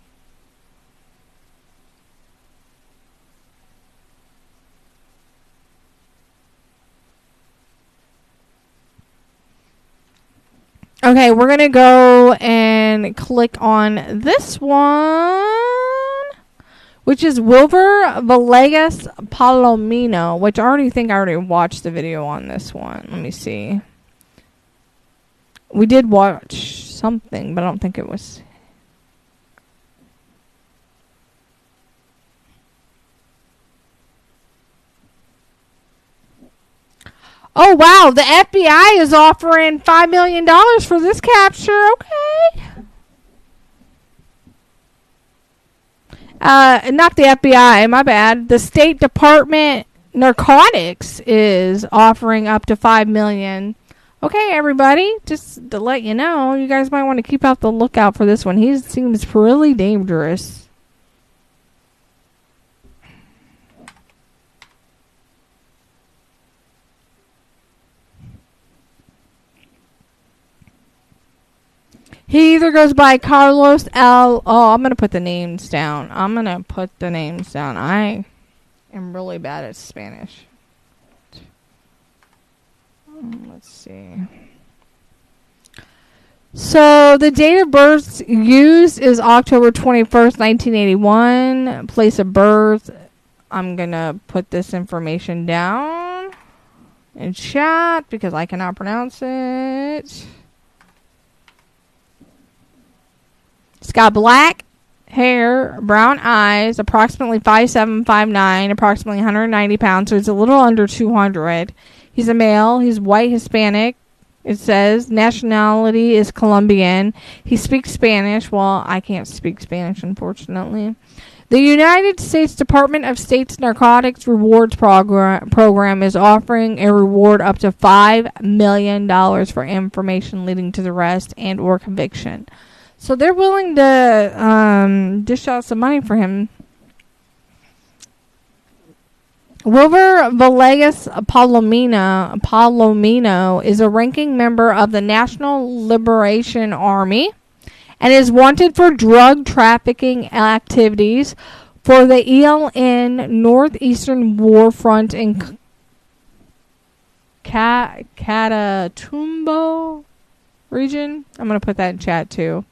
Okay, we're gonna go and click on this one, which is Wilver Villegas Palomino, which I already think I already watched the video on this one. Let me see. We did watch something, but I don't think it was. Oh wow, the FBI is offering five million dollars for this capture. Okay. Uh, not the FBI. My bad. The State Department Narcotics is offering up to five million. Okay, everybody, just to let you know, you guys might want to keep out the lookout for this one. He seems really dangerous. He either goes by Carlos L. Oh, I'm gonna put the names down. I'm gonna put the names down. I am really bad at Spanish. Um, let's see. So the date of birth used is October 21st, 1981. Place of birth I'm gonna put this information down in chat because I cannot pronounce it. He's got black hair, brown eyes, approximately 5'7", 5'9", approximately 190 pounds, so he's a little under 200. He's a male. He's white Hispanic. It says nationality is Colombian. He speaks Spanish. Well, I can't speak Spanish, unfortunately. The United States Department of State's Narcotics Rewards program, program is offering a reward up to $5 million for information leading to the arrest and or conviction. So they're willing to um, dish out some money for him. Wilver Villegas Palomino, Palomino is a ranking member of the National Liberation Army and is wanted for drug trafficking activities for the ELN Northeastern War Front in Catatumbo region. I'm going to put that in chat too.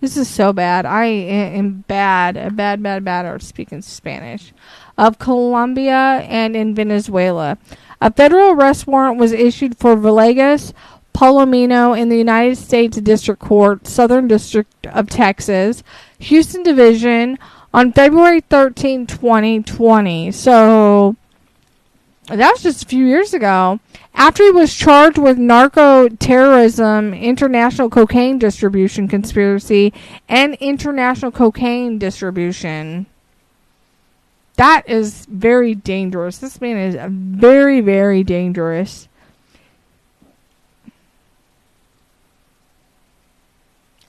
This is so bad. I am bad, bad, bad, bad at speaking Spanish. Of Colombia and in Venezuela. A federal arrest warrant was issued for Villegas Palomino in the United States District Court, Southern District of Texas, Houston Division, on February 13, 2020. So that was just a few years ago. After he was charged with narco terrorism, international cocaine distribution conspiracy, and international cocaine distribution. That is very dangerous. This man is very, very dangerous.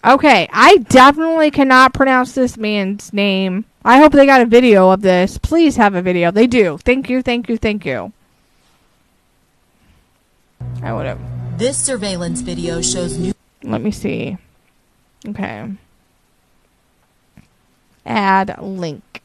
Okay, I definitely cannot pronounce this man's name. I hope they got a video of this. Please have a video. They do. Thank you, thank you, thank you. I would have. This surveillance video shows new. Let me see. Okay. Add link.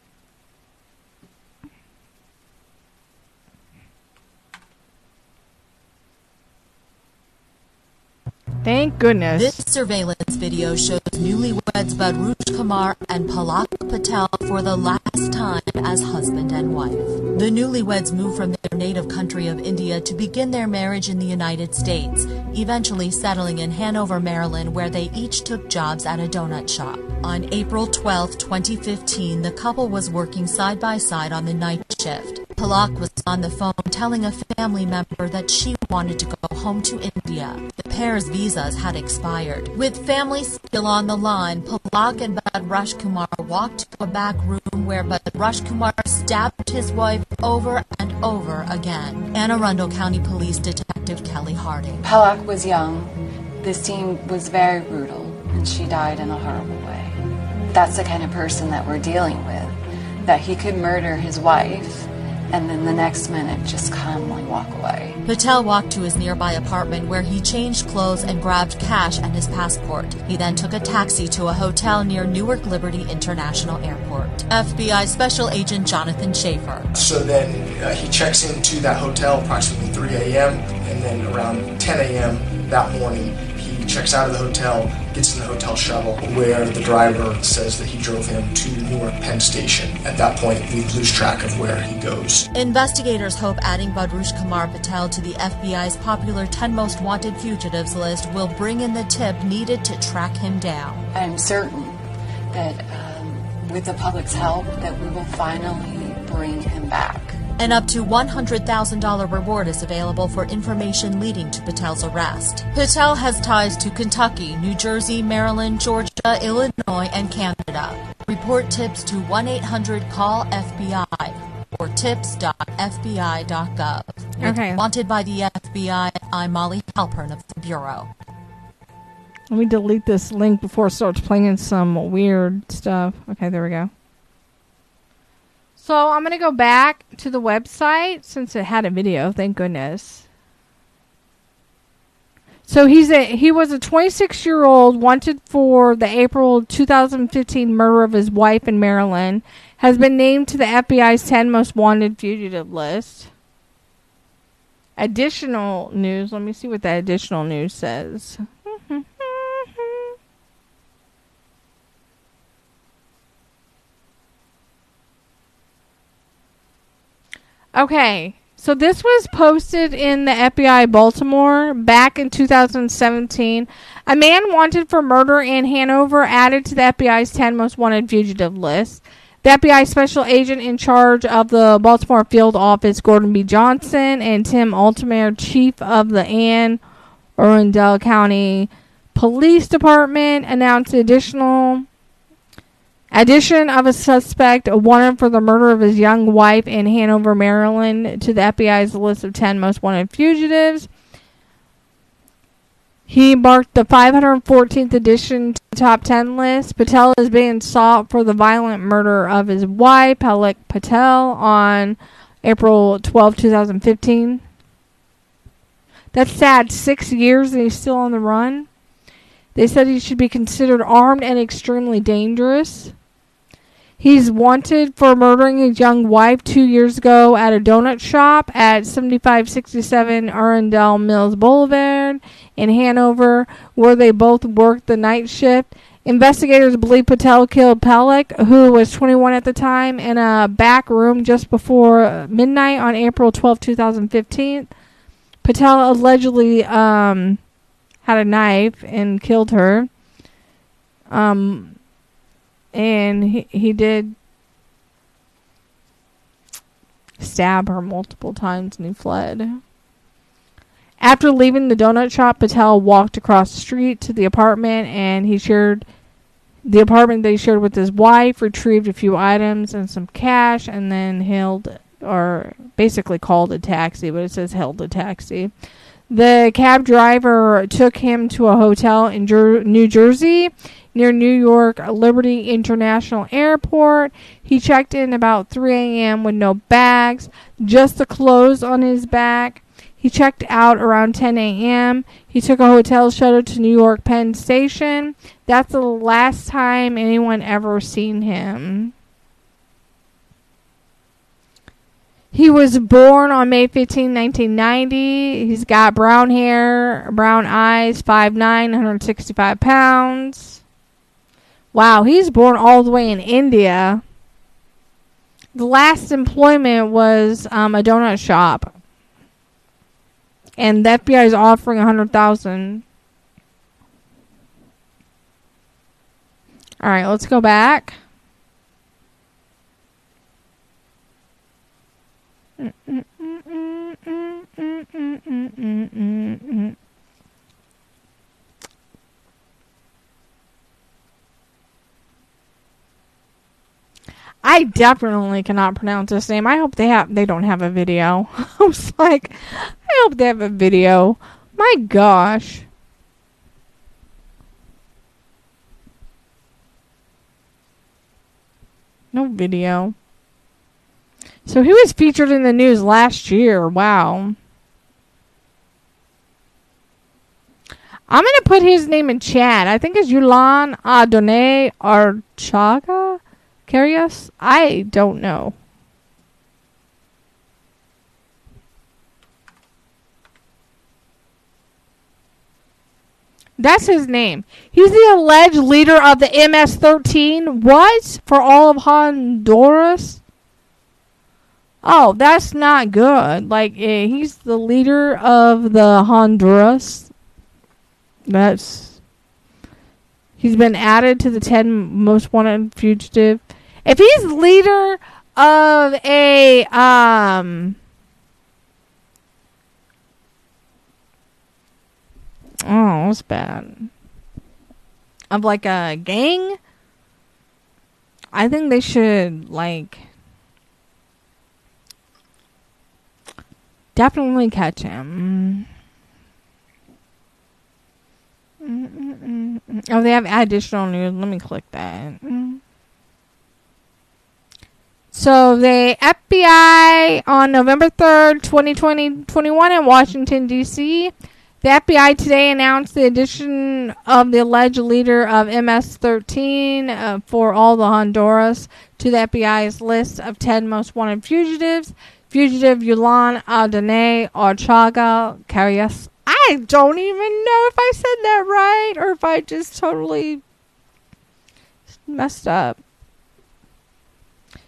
Thank goodness. This surveillance video shows newlyweds Bhadreshkumar and Palak Patel for the last time as husband and wife. The newlyweds moved from their native country of India to begin their marriage in the United States, eventually settling in Hanover, Maryland, where they each took jobs at a donut shop. On April 12, 2015, the couple was working side by side on the night shift. Palak was on the phone telling a family member that she wanted to go home to India. The pair's visas had expired. With family still on the line, Palak and Bhadreshkumar walked to a back room where Bhadreshkumar stabbed his wife over and over again. Anne Arundel County Police Detective Kelly Harding. Palak was young. This scene was very brutal, and she died in a horrible way. That's the kind of person that we're dealing with. That he could murder his wife and then the next minute just calmly walk away. Patel walked to his nearby apartment where he changed clothes and grabbed cash and his passport. He then took a taxi to a hotel near Newark Liberty International Airport. FBI Special Agent Jonathan Schaefer. So then uh, he checks into that hotel approximately 3 a.m. and then around 10 a.m. that morning he checks out of the hotel, gets in the hotel shuttle, where the driver says that he drove him to Newark Penn Station. At that point, we lose track of where he goes. Investigators hope adding Bhadreshkumar Patel to the FBI's popular 10 most wanted fugitives list will bring in the tip needed to track him down. I'm certain that um, with the public's help that we will finally bring him back. An up to $100,000 reward is available for information leading to Patel's arrest. Patel has ties to Kentucky, New Jersey, Maryland, Georgia, Illinois, and Canada. Report tips to 1 800 CALL FBI or tips.fbi.gov. Okay. Wanted by the FBI, I'm Molly Halpern of the Bureau. Let me delete this link before it starts playing some weird stuff. Okay, there we go. So I'm gonna go back to the website since it had a video. Thank goodness. So he's a he was a 26 year old wanted for the April 2015 murder of his wife in Maryland. Has been named to the FBI's 10 most wanted fugitive list. Additional news. Let me see what that additional news says. Okay, so this was posted in the FBI Baltimore back in 2017. A man wanted for murder in Hanover added to the FBI's 10 most wanted fugitive list. The FBI special agent in charge of the Baltimore field office, Gordon B. Johnson, and Tim Altomare, chief of the Anne Arundel County Police Department, announced additional Addition of a suspect wanted for the murder of his young wife in Hanover, Maryland, to the FBI's list of 10 most wanted fugitives. He marked the 514th edition to the top 10 list. Patel is being sought for the violent murder of his wife, Palak Patel, on April 12, 2015. That's sad. Six years and he's still on the run. They said he should be considered armed and extremely dangerous. He's wanted for murdering his young wife two years ago at a donut shop at 7567 Arundel Mills Boulevard in Hanover, where they both worked the night shift. Investigators believe Patel killed Palak, who was 21 at the time, in a back room just before midnight on April 12, 2015. Patel allegedly um, had a knife and killed her. Um, and he, he did stab her multiple times and he fled. After leaving the donut shop, Patel walked across the street to the apartment and he shared the apartment he shared with his wife, retrieved a few items and some cash, and then hailed or basically called a taxi, but it says hailed a taxi. The cab driver took him to a hotel in Jer- New Jersey near Newark Liberty International Airport. He checked in about 3 a.m. with no bags, just the clothes on his back. He checked out around 10 a.m. He took a hotel shuttle to New York Penn Station. That's the last time anyone ever seen him. He was born on May 15, 1990. He's got brown hair, brown eyes, 5'9", 165 pounds. Wow, he's born all the way in India. The last employment was um, a donut shop, and the FBI is offering a hundred thousand. All right, let's go back. I definitely cannot pronounce this name. I hope they have they don't have a video. I was like, I hope they have a video. My gosh. No video. So he was featured in the news last year. Wow. I'm gonna put his name in chat. I think it's Yulan Adonay Archaga. Curious? I don't know. That's his name. He's the alleged leader of the MS-13. What? For all of Honduras? Oh, that's not good. Like, eh, he's the leader of the Honduras. That's. He's been added to the 10 most wanted fugitive. If he's leader of a, um. Oh, that's bad. Of like a gang? I think they should, like. Definitely catch him. Mm-mm-mm-mm. Oh, they have additional news. Let me click that. So, the FBI on November 3rd, 2020 21 in Washington, D.C. The FBI today announced the addition of the alleged leader of MS 13 uh, for all the Honduras to the FBI's list of 10 most wanted fugitives. Fugitive Yulan Adonay Archaga Carias. I don't even know if I said that right or if I just totally messed up.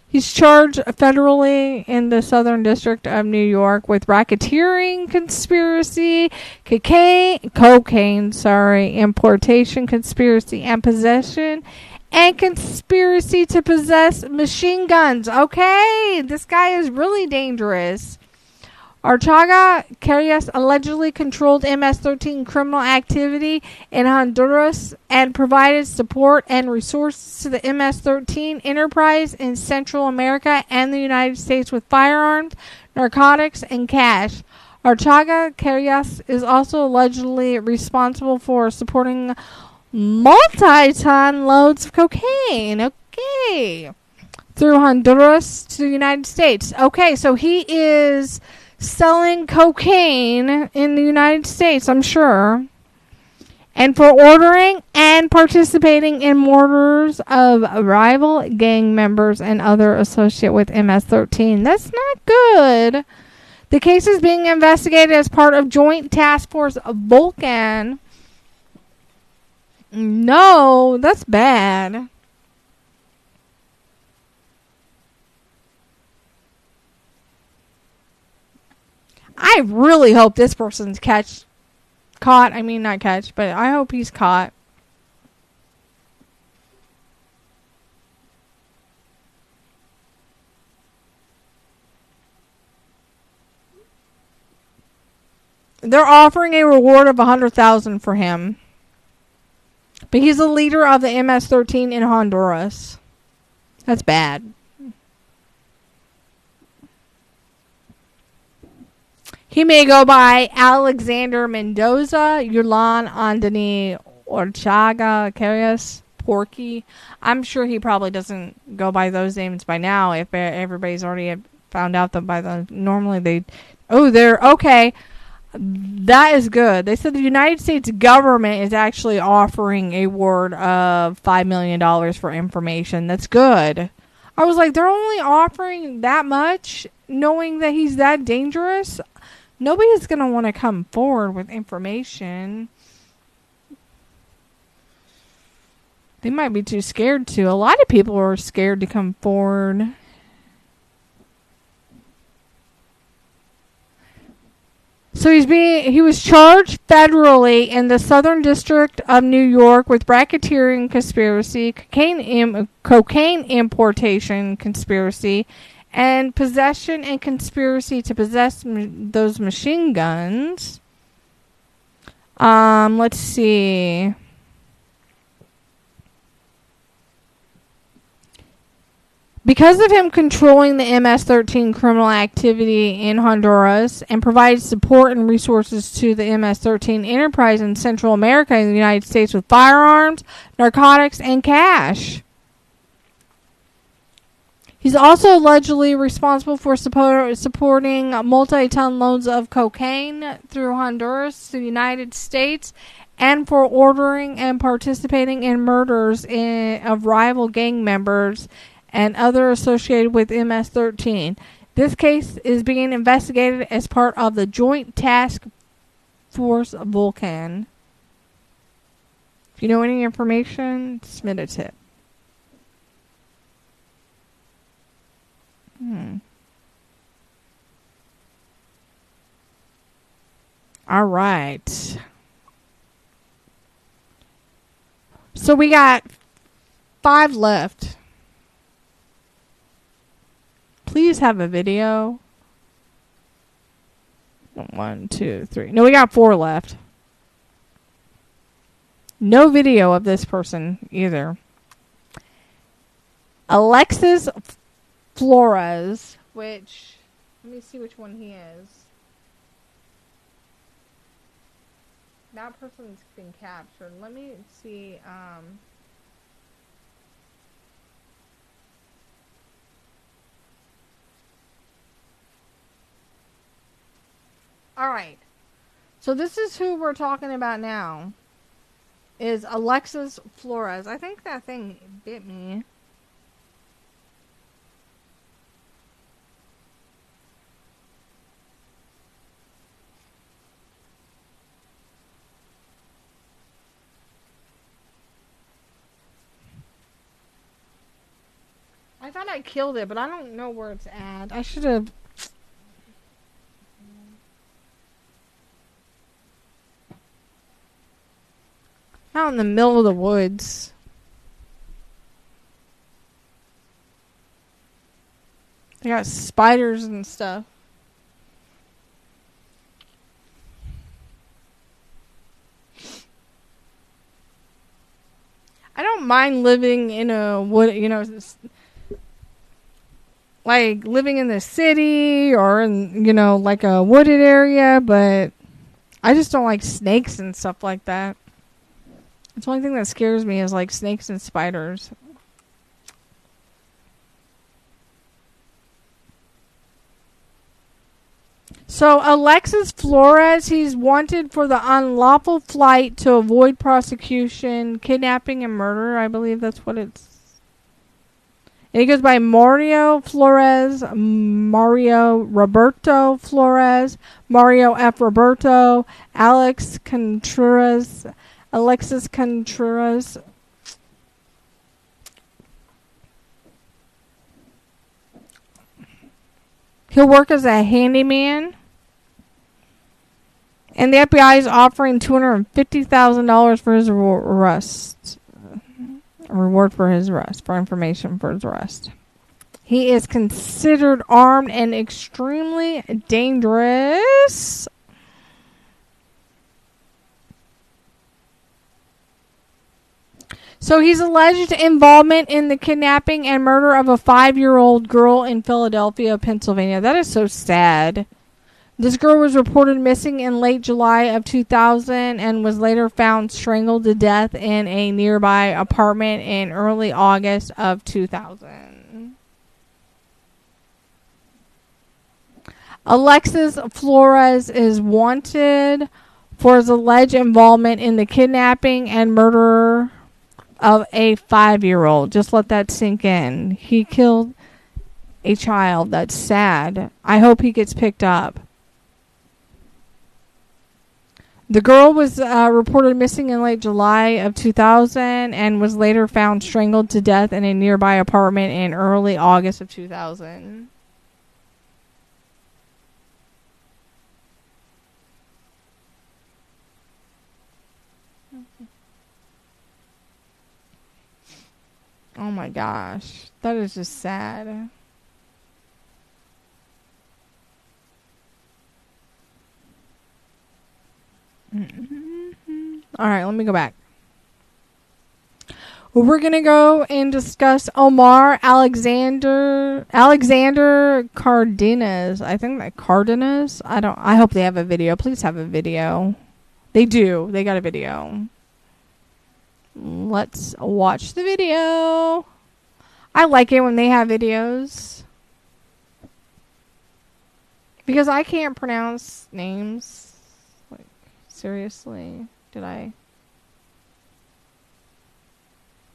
He's charged federally in the Southern District of New York with racketeering, conspiracy, cocaine, cocaine, sorry, importation, conspiracy, and possession, and conspiracy to possess machine guns. Okay, this guy is really dangerous. Archaga Carias allegedly controlled MS-13 criminal activity in Honduras and provided support and resources to the MS-13 enterprise in Central America and the United States with firearms, narcotics, and cash. Archaga Carias is also allegedly responsible for supporting multi-ton loads of cocaine. Okay. Through Honduras to the United States. Okay, so he is selling cocaine in the United States, I'm sure. And for ordering and participating in murders of rival gang members and other associate with MS-13. That's not good. The case is being investigated as part of Joint Task Force Vulcan. No, that's bad. I really hope this person's catch caught. I mean, not catch, but I hope he's caught. They're offering a reward of a hundred thousand for him. But he's the leader of the MS-13 in Honduras. That's bad. He may go by Alexander Mendoza, Yulan Andony Archaga Carias, Porky. I'm sure he probably doesn't go by those names by now if everybody's already found out that by the normally they Oh, they're okay. That is good. They said the United States government is actually offering a word of $5 million for information. That's good. I was like, they're only offering that much, knowing that he's that dangerous? Nobody's going to want to come forward with information. They might be too scared to. A lot of people are scared to come forward. So he's being he was charged federally in the Southern District of New York with racketeering conspiracy, cocaine Im, cocaine importation conspiracy, and possession and conspiracy to possess those machine guns. Um, let's see. Because of him controlling the MS 13 criminal activity in Honduras and provided support and resources to the MS 13 enterprise in Central America and the United States with firearms, narcotics, and cash. He's also allegedly responsible for support, supporting multi ton loads of cocaine through Honduras to the United States and for ordering and participating in murders in, of rival gang members and other associated with MS 13. This case is being investigated as part of the Joint Task Force Vulcan. If you know any information, submit a tip. Hmm. All right. So we got five left. Please have a video. One, two, three. No, we got four left. No video of this person either. Alexis Flores, which let me see which one he is. That person's been captured. Let me see. Um, all right. So this is who we're talking about now. Is Alexis Flores. I think that thing bit me. I thought I killed it, but I don't know where it's at. I should have. Out in the middle of the woods. They got spiders and stuff. I don't mind living in a wood, you know, like living in the city or in, you know, like a wooded area, but I just don't like snakes and stuff like that. The only thing that scares me is like snakes and spiders. So Alexis Flores, he's wanted for the unlawful flight to avoid prosecution, kidnapping, and murder. I believe that's what it's. And he goes by Mario Flores, Mario Roberto Flores, Mario F. Roberto, Alex Contreras, Alexis Contreras. He'll work as a handyman. And the FBI is offering $250,000 for his arrest. A reward for his arrest, for information for his arrest. He is considered armed and extremely dangerous. So he's alleged involvement in the kidnapping and murder of a five year old girl in Philadelphia, Pennsylvania. That is so sad. This girl was reported missing in late July of 2000 and was later found strangled to death in a nearby apartment in early August of 2000. Alexis Flores is wanted for his alleged involvement in the kidnapping and murder of a five year old. Just let that sink in. He killed a child. That's sad. I hope he gets picked up. The girl was uh, reported missing in late July of 2000 and was later found strangled to death in a nearby apartment in early August of 2000. Oh my gosh. That is just sad. Mm-hmm. All right, let me go back. We're gonna go and discuss Omar Alexander Alexander Cardenas. I think that Cardenas. I don't. I hope they have a video. Please have a video. They do. They got a video. Let's watch the video. I like it when they have videos because I can't pronounce names. Like seriously, did I?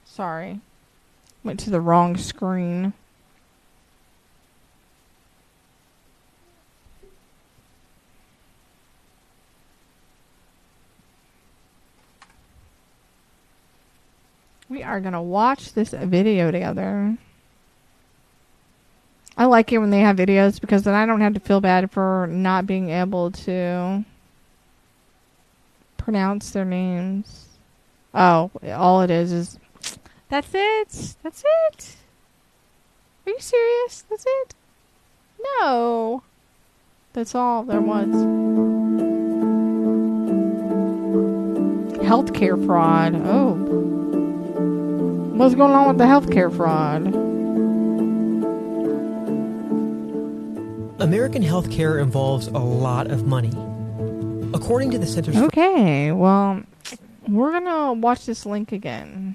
Sorry. Went to the wrong screen. Are going to watch this video together. I like it when they have videos because then I don't have to feel bad for not being able to pronounce their names. Oh, all it is is that's it. That's it. Are you serious? That's it? No. That's all there was. Healthcare fraud. Oh. What's going on with the healthcare fraud? American healthcare involves a lot of money. According to the Centers Okay, well, we're gonna watch this link again.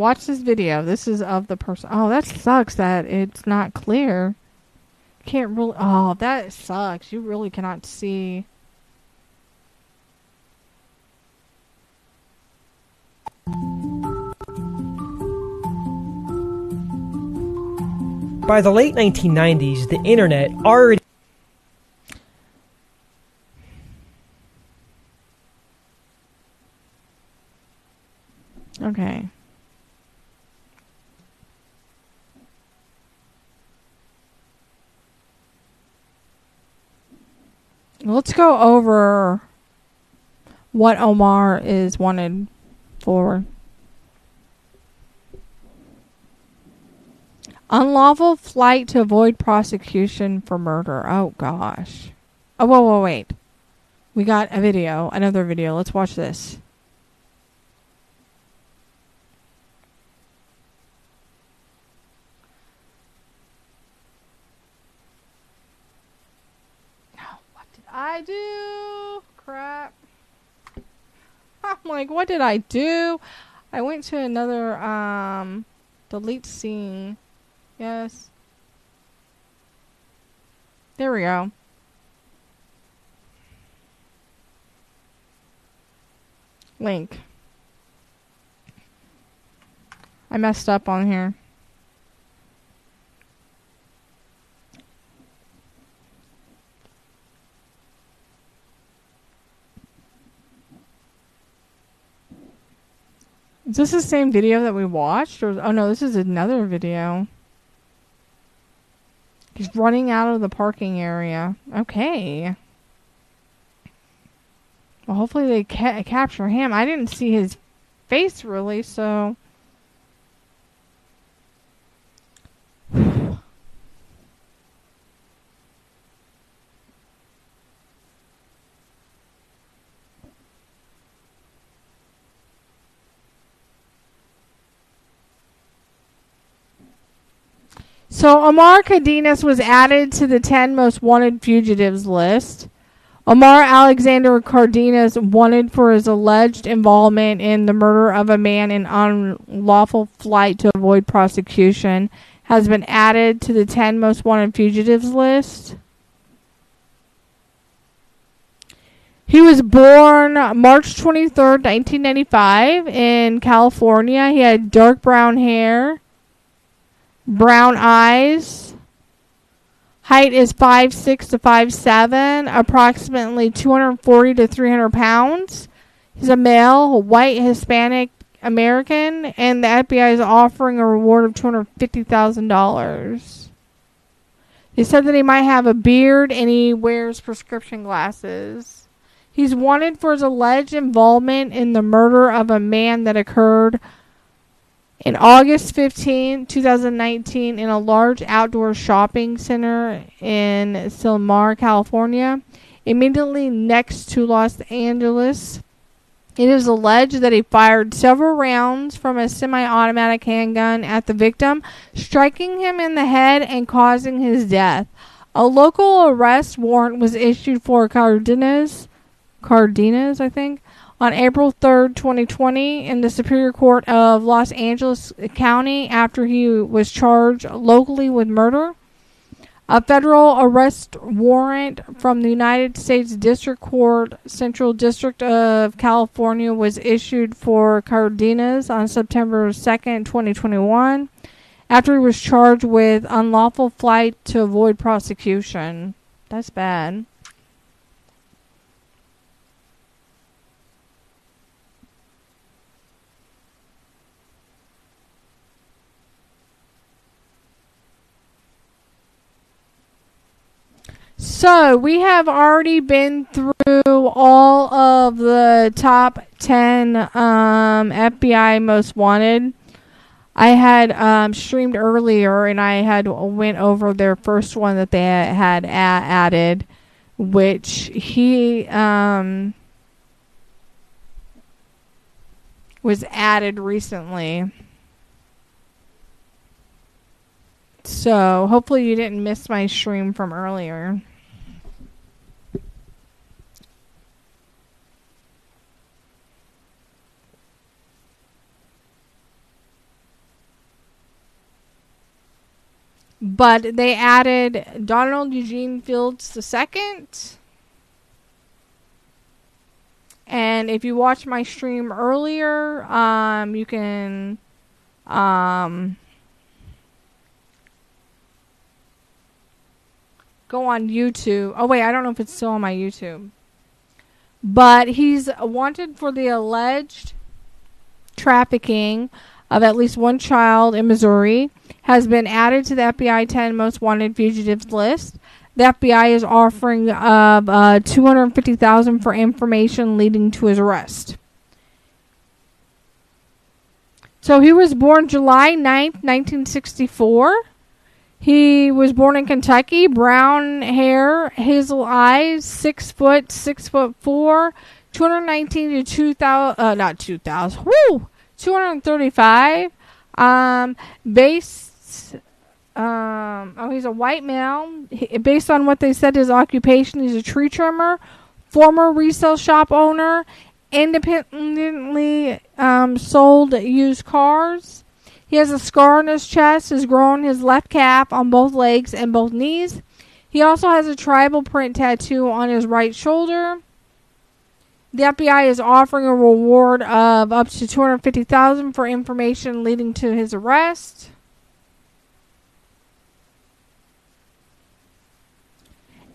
Watch this video. This is of the person. Oh, that sucks that it's not clear. Can't really. Oh, that sucks. You really cannot see. By the late 1990s, the internet already Okay. Let's go over what Omar is wanted for. Unlawful flight to avoid prosecution for murder. Oh gosh. Oh, whoa, whoa, wait. We got a video, another video. Let's watch this. I do? Crap. I'm like, what did I do? I went to another, um, delete scene. Yes. There we go. Link. I messed up on here. Is this the same video that we watched? Or oh no, this is another video. He's running out of the parking area. Okay. Well, hopefully they ca- capture him. I didn't see his face really, so. So Omar Cardenas was added to the 10 most wanted fugitives list. Omar Alexander Cardenas, wanted for his alleged involvement in the murder of a man in unlawful flight to avoid prosecution, has been added to the 10 most wanted fugitives list. He was born March 23rd, 1995, in California. He had dark brown hair brown eyes. Height is five six to five seven, approximately 240 to 300 pounds. He's a male, white Hispanic American, and the FBI is offering a reward of $250,000. They said that he might have a beard and he wears prescription glasses. He's wanted for his alleged involvement in the murder of a man that occurred in August 15, 2019, in a large outdoor shopping center in Sylmar, California, immediately next to Los Angeles, it is alleged that he fired several rounds from a semi automatic handgun at the victim, striking him in the head and causing his death. A local arrest warrant was issued for Cardenas, Cardenas, I think, on April 3rd, 2020, in the Superior Court of Los Angeles County after he was charged locally with murder. A federal arrest warrant from the United States District Court, Central District of California, was issued for Cardenas on September 2nd, 2021, after he was charged with unlawful flight to avoid prosecution. That's bad. So we have already been through all of the top 10 um, FBI most wanted. I had um, streamed earlier and I had went over their first one that they had added, which he um, was added recently. So hopefully you didn't miss my stream from earlier. But they added Donald Eugene Fields II. And if you watch my stream earlier, um, you can um, go on YouTube. Oh wait, I don't know if it's still on my YouTube. But he's wanted for the alleged trafficking of at least one child in Missouri has been added to the FBI 10 most wanted fugitives list. The FBI is offering of uh, 250,000 for information leading to his arrest. So he was born July 9th, 1964. He was born in Kentucky, brown hair, hazel eyes, six foot, six foot four, 219 to 2000, uh, not 2000, whoo, 235. Um, base, um, oh, he's a white male. He, based on what they said his occupation, he's a tree trimmer, former resale shop owner, independently um, sold used cars. He has a scar on his chest, has grown his left calf on both legs and both knees. He also has a tribal print tattoo on his right shoulder. The FBI is offering a reward of up to 250,000 for information leading to his arrest.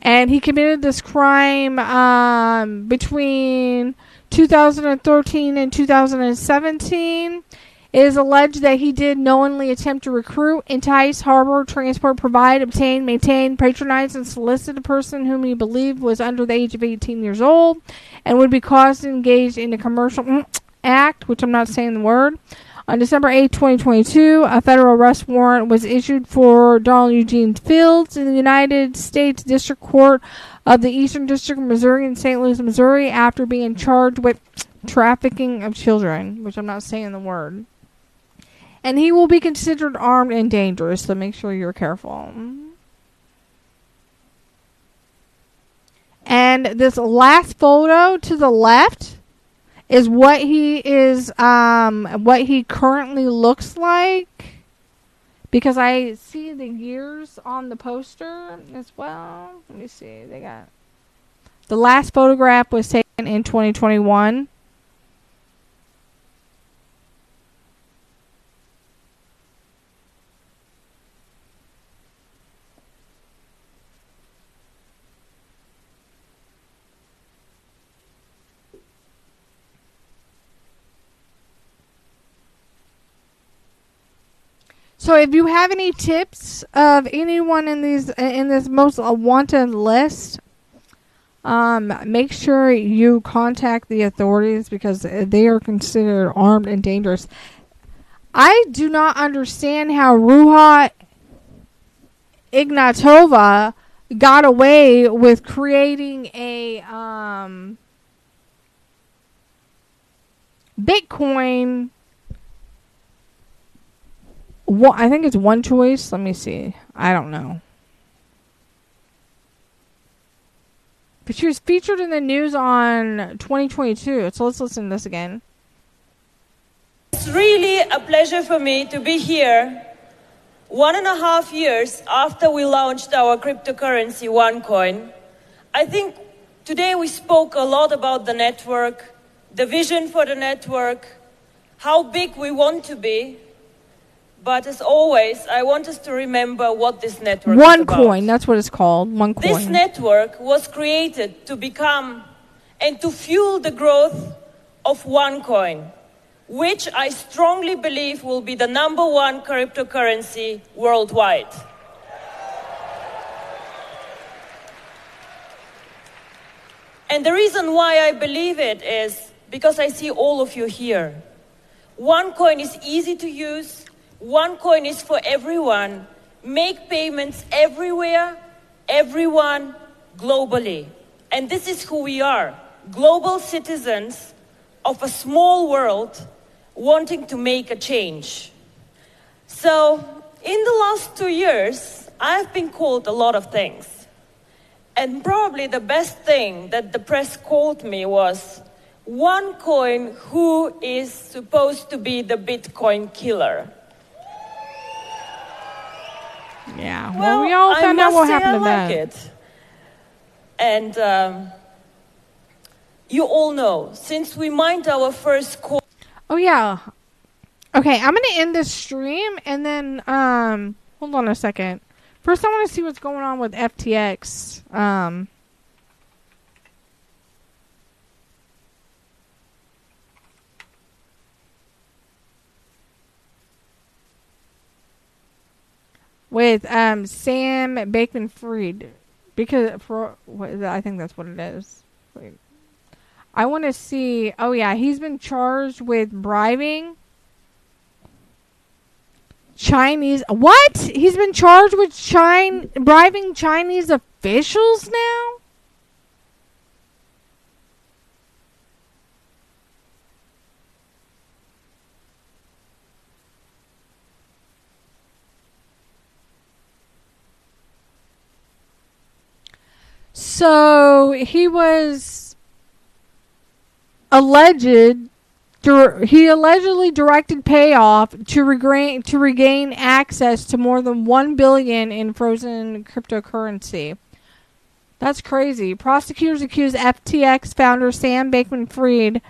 And he committed this crime um, between 2013 and 2017. It is alleged that he did knowingly attempt to recruit, entice, harbor, transport, provide, obtain, maintain, patronize, and solicit a person whom he believed was under the age of 18 years old and would be caused to engage in a commercial mm, act, which I'm not saying the word. On December 8, 2022, a federal arrest warrant was issued for Donald Eugene Fields in the United States District Court of the Eastern District of Missouri in St. Louis, Missouri, after being charged with trafficking of children, which I'm not saying the word. And he will be considered armed and dangerous, so make sure you're careful. And this last photo to the left is what he is um what he currently looks like because I see the years on the poster as well. Let me see. They got the last photograph was taken in 2021. So, if you have any tips of anyone in these in this most wanted list, um, make sure you contact the authorities because they are considered armed and dangerous. I do not understand how Ruja Ignatova got away with creating a um, Bitcoin one, I think it's one choice. Let me see. I don't know. But she was featured in the news on 2022. So let's listen to this again. It's really a pleasure for me to be here one and a half years after we launched our cryptocurrency OneCoin. I think today we spoke a lot about the network, the vision for the network, how big we want to be, but as always, I want us to remember what this network One coin, that's what it's called. One coin. This network was created to become and to fuel the growth of OneCoin, which I strongly believe will be the number one cryptocurrency worldwide. And the reason why I believe it is because I see all of you here. OneCoin is easy to use, OneCoin is for everyone. Make payments everywhere, everyone, globally. And this is who we are global citizens of a small world wanting to make a change. So, in the last two years, I've been called a lot of things. And probably the best thing that the press called me was OneCoin, who is supposed to be the Bitcoin killer. Yeah. Well, we all found out what happened to like that. It. And um, you all know, since we mined our first coin. Oh yeah. Okay, I'm gonna end this stream and then um hold on a second. First, I want to see what's going on with FTX. Um, with um, Sam Bankman Fried because for? I think that's what it is. Wait. I want to see. Oh yeah, he's been charged with bribing Chinese. What? He's been charged with China bribing Chinese officials now. So he was alleged. He allegedly directed payoff to regain to regain access to more than one billion in frozen cryptocurrency. That's crazy. Prosecutors accuse FTX founder Sam Bankman-Fried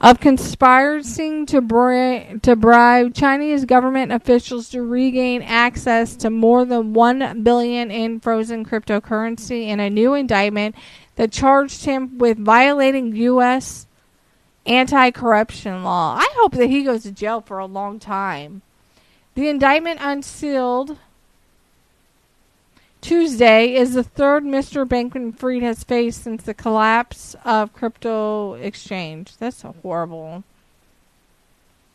of conspiring to, bri- to bribe Chinese government officials to regain access to more than 1 billion in frozen cryptocurrency in a new indictment that charged him with violating US anti-corruption law. I hope that he goes to jail for a long time. The indictment unsealed Tuesday is the third Mr. Bankman-Fried has faced since the collapse of crypto exchange. That's horrible.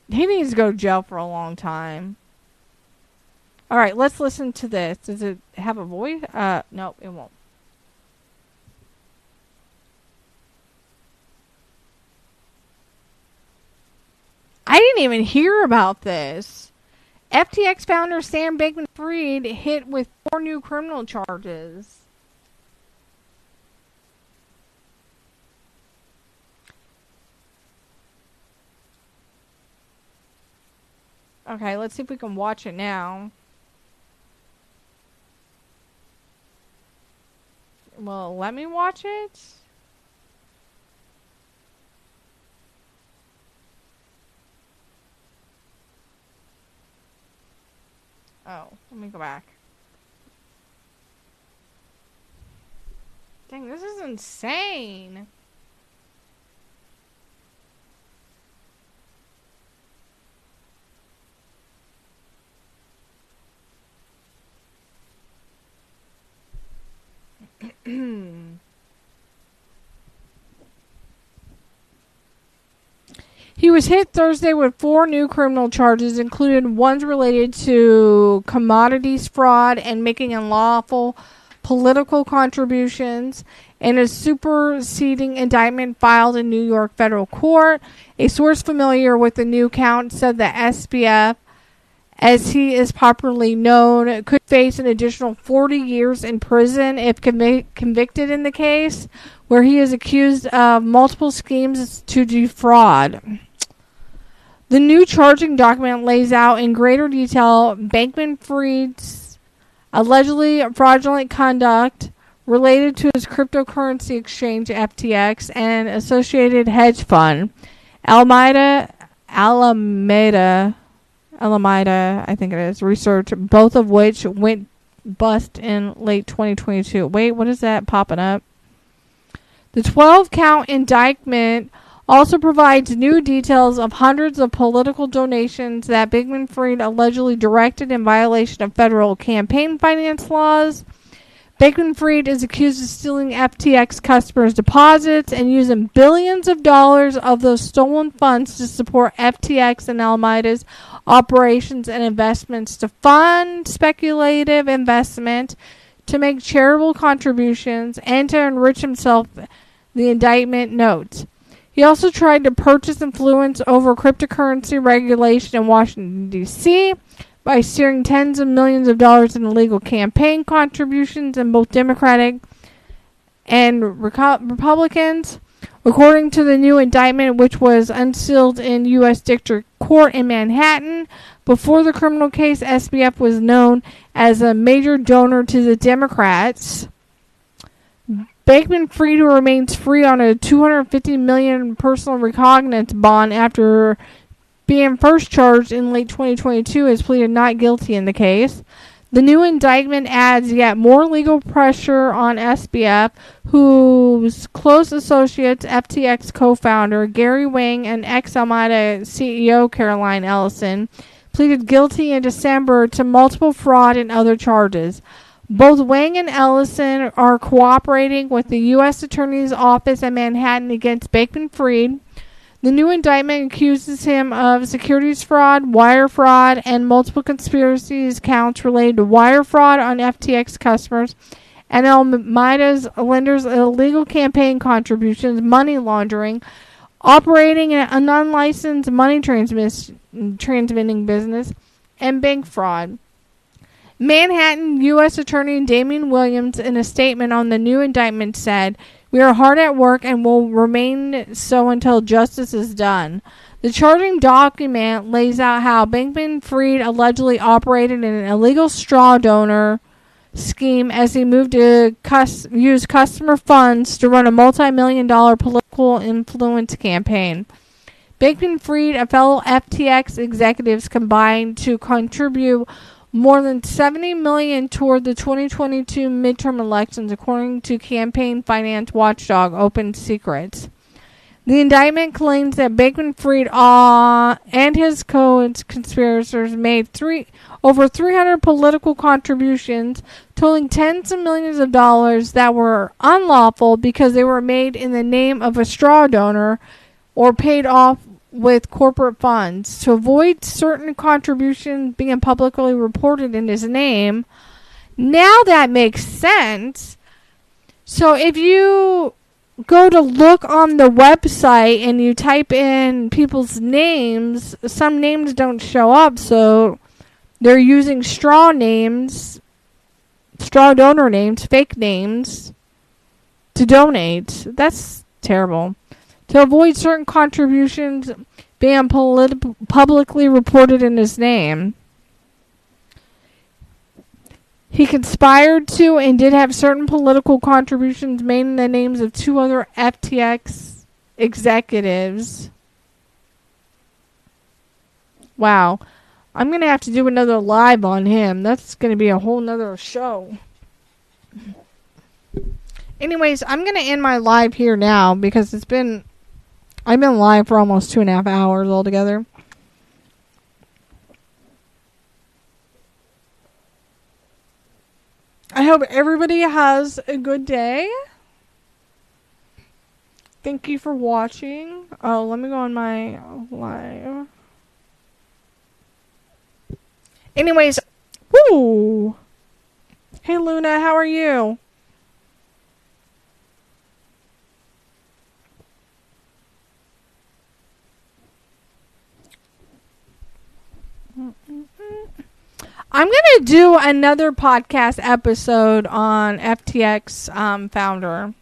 He needs to go to jail for a long time. All right, let's listen to this. Does it have a voice? Uh, no, it won't. I didn't even hear about this. FTX founder Sam Bankman Fried hit with four new criminal charges. Okay, let's see if we can watch it now. Well, let me watch it. Oh, let me go back. Dang, this is insane. Hmm. He was hit Thursday with four new criminal charges, including ones related to commodities fraud and making unlawful political contributions, and a superseding indictment filed in New York federal court. A source familiar with the new count said the SBF, as he is popularly known, could face an additional 40 years in prison if convic- convicted in the case, where he is accused of multiple schemes to defraud. The new charging document lays out in greater detail Bankman Fried's allegedly fraudulent conduct related to his cryptocurrency exchange FTX and associated hedge fund, Alameda, Alameda, Alameda, I think it is, research, both of which went bust in late 2022. Wait, what is that popping up? The 12 count indictment also provides new details of hundreds of political donations that Bankman Fried allegedly directed in violation of federal campaign finance laws. Bankman Fried is accused of stealing FTX customers' deposits and using billions of dollars of those stolen funds to support FTX and Alameda's operations and investments to fund speculative investment, to make charitable contributions, and to enrich himself, the indictment notes. He also tried to purchase influence over cryptocurrency regulation in Washington, D.C. by steering tens of millions of dollars in illegal campaign contributions in both Democratic and Republicans. According to the new indictment, which was unsealed in U.S. District Court in Manhattan, before the criminal case, SBF was known as a major donor to the Democrats. Bankman Fried remains free on a 250 million personal recognizance bond after being first charged in late 2022 has pleaded not guilty in the case. The new indictment adds yet more legal pressure on SBF, whose close associates, FTX co founder Gary Wang and ex Alameda CEO Caroline Ellison, pleaded guilty in December to multiple fraud and other charges. Both Wang and Ellison are cooperating with the U.S. Attorney's Office in Manhattan against Bankman Fried. The new indictment accuses him of securities fraud, wire fraud, and multiple conspiracies counts related to wire fraud on FTX customers and Alameda's lenders' illegal campaign contributions, money laundering, operating an unlicensed money transmiss- transmitting business, and bank fraud. Manhattan U.S. Attorney Damian Williams, in a statement on the new indictment, said, We are hard at work and will remain so until justice is done. The charging document lays out how Bankman Fried allegedly operated an illegal straw donor scheme as he moved to cus- use customer funds to run a multi million dollar political influence campaign. Bankman Fried and fellow FTX executives combined to contribute more than 70 million toward the 2022 midterm elections according to campaign finance watchdog Open Secrets. The indictment claims that Bankman Fried uh, and his co-conspirators made three over 300 political contributions totaling tens of millions of dollars that were unlawful because they were made in the name of a straw donor or paid off with corporate funds to avoid certain contributions being publicly reported in his name. Now that makes sense. So if you go to look on the website and you type in people's names, some names don't show up, so they're using straw names, straw donor names, fake names to donate. That's terrible to avoid certain contributions being polit- publicly reported in his name. He conspired to and did have certain political contributions made in the names of two other FTX executives. Wow. I'm going to have to do another live on him. That's going to be a whole nother show. Anyways, I'm going to end my live here now because it's been I've been live for almost two and a half hours altogether. I hope everybody has a good day. Thank you for watching. Oh, let me go on my live. Anyways, woo! Hey Luna, how are you? I'm gonna do another podcast episode on FTX um, founder.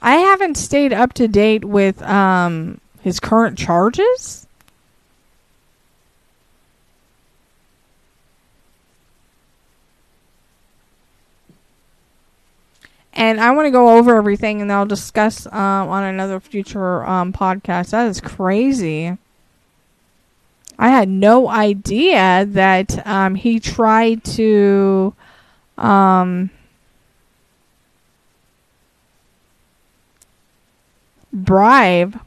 I haven't stayed up to date with um, his current charges. And I want to go over everything, and I'll discuss um, on another future um, podcast. That is crazy. I had no idea that um, he tried to um, bribe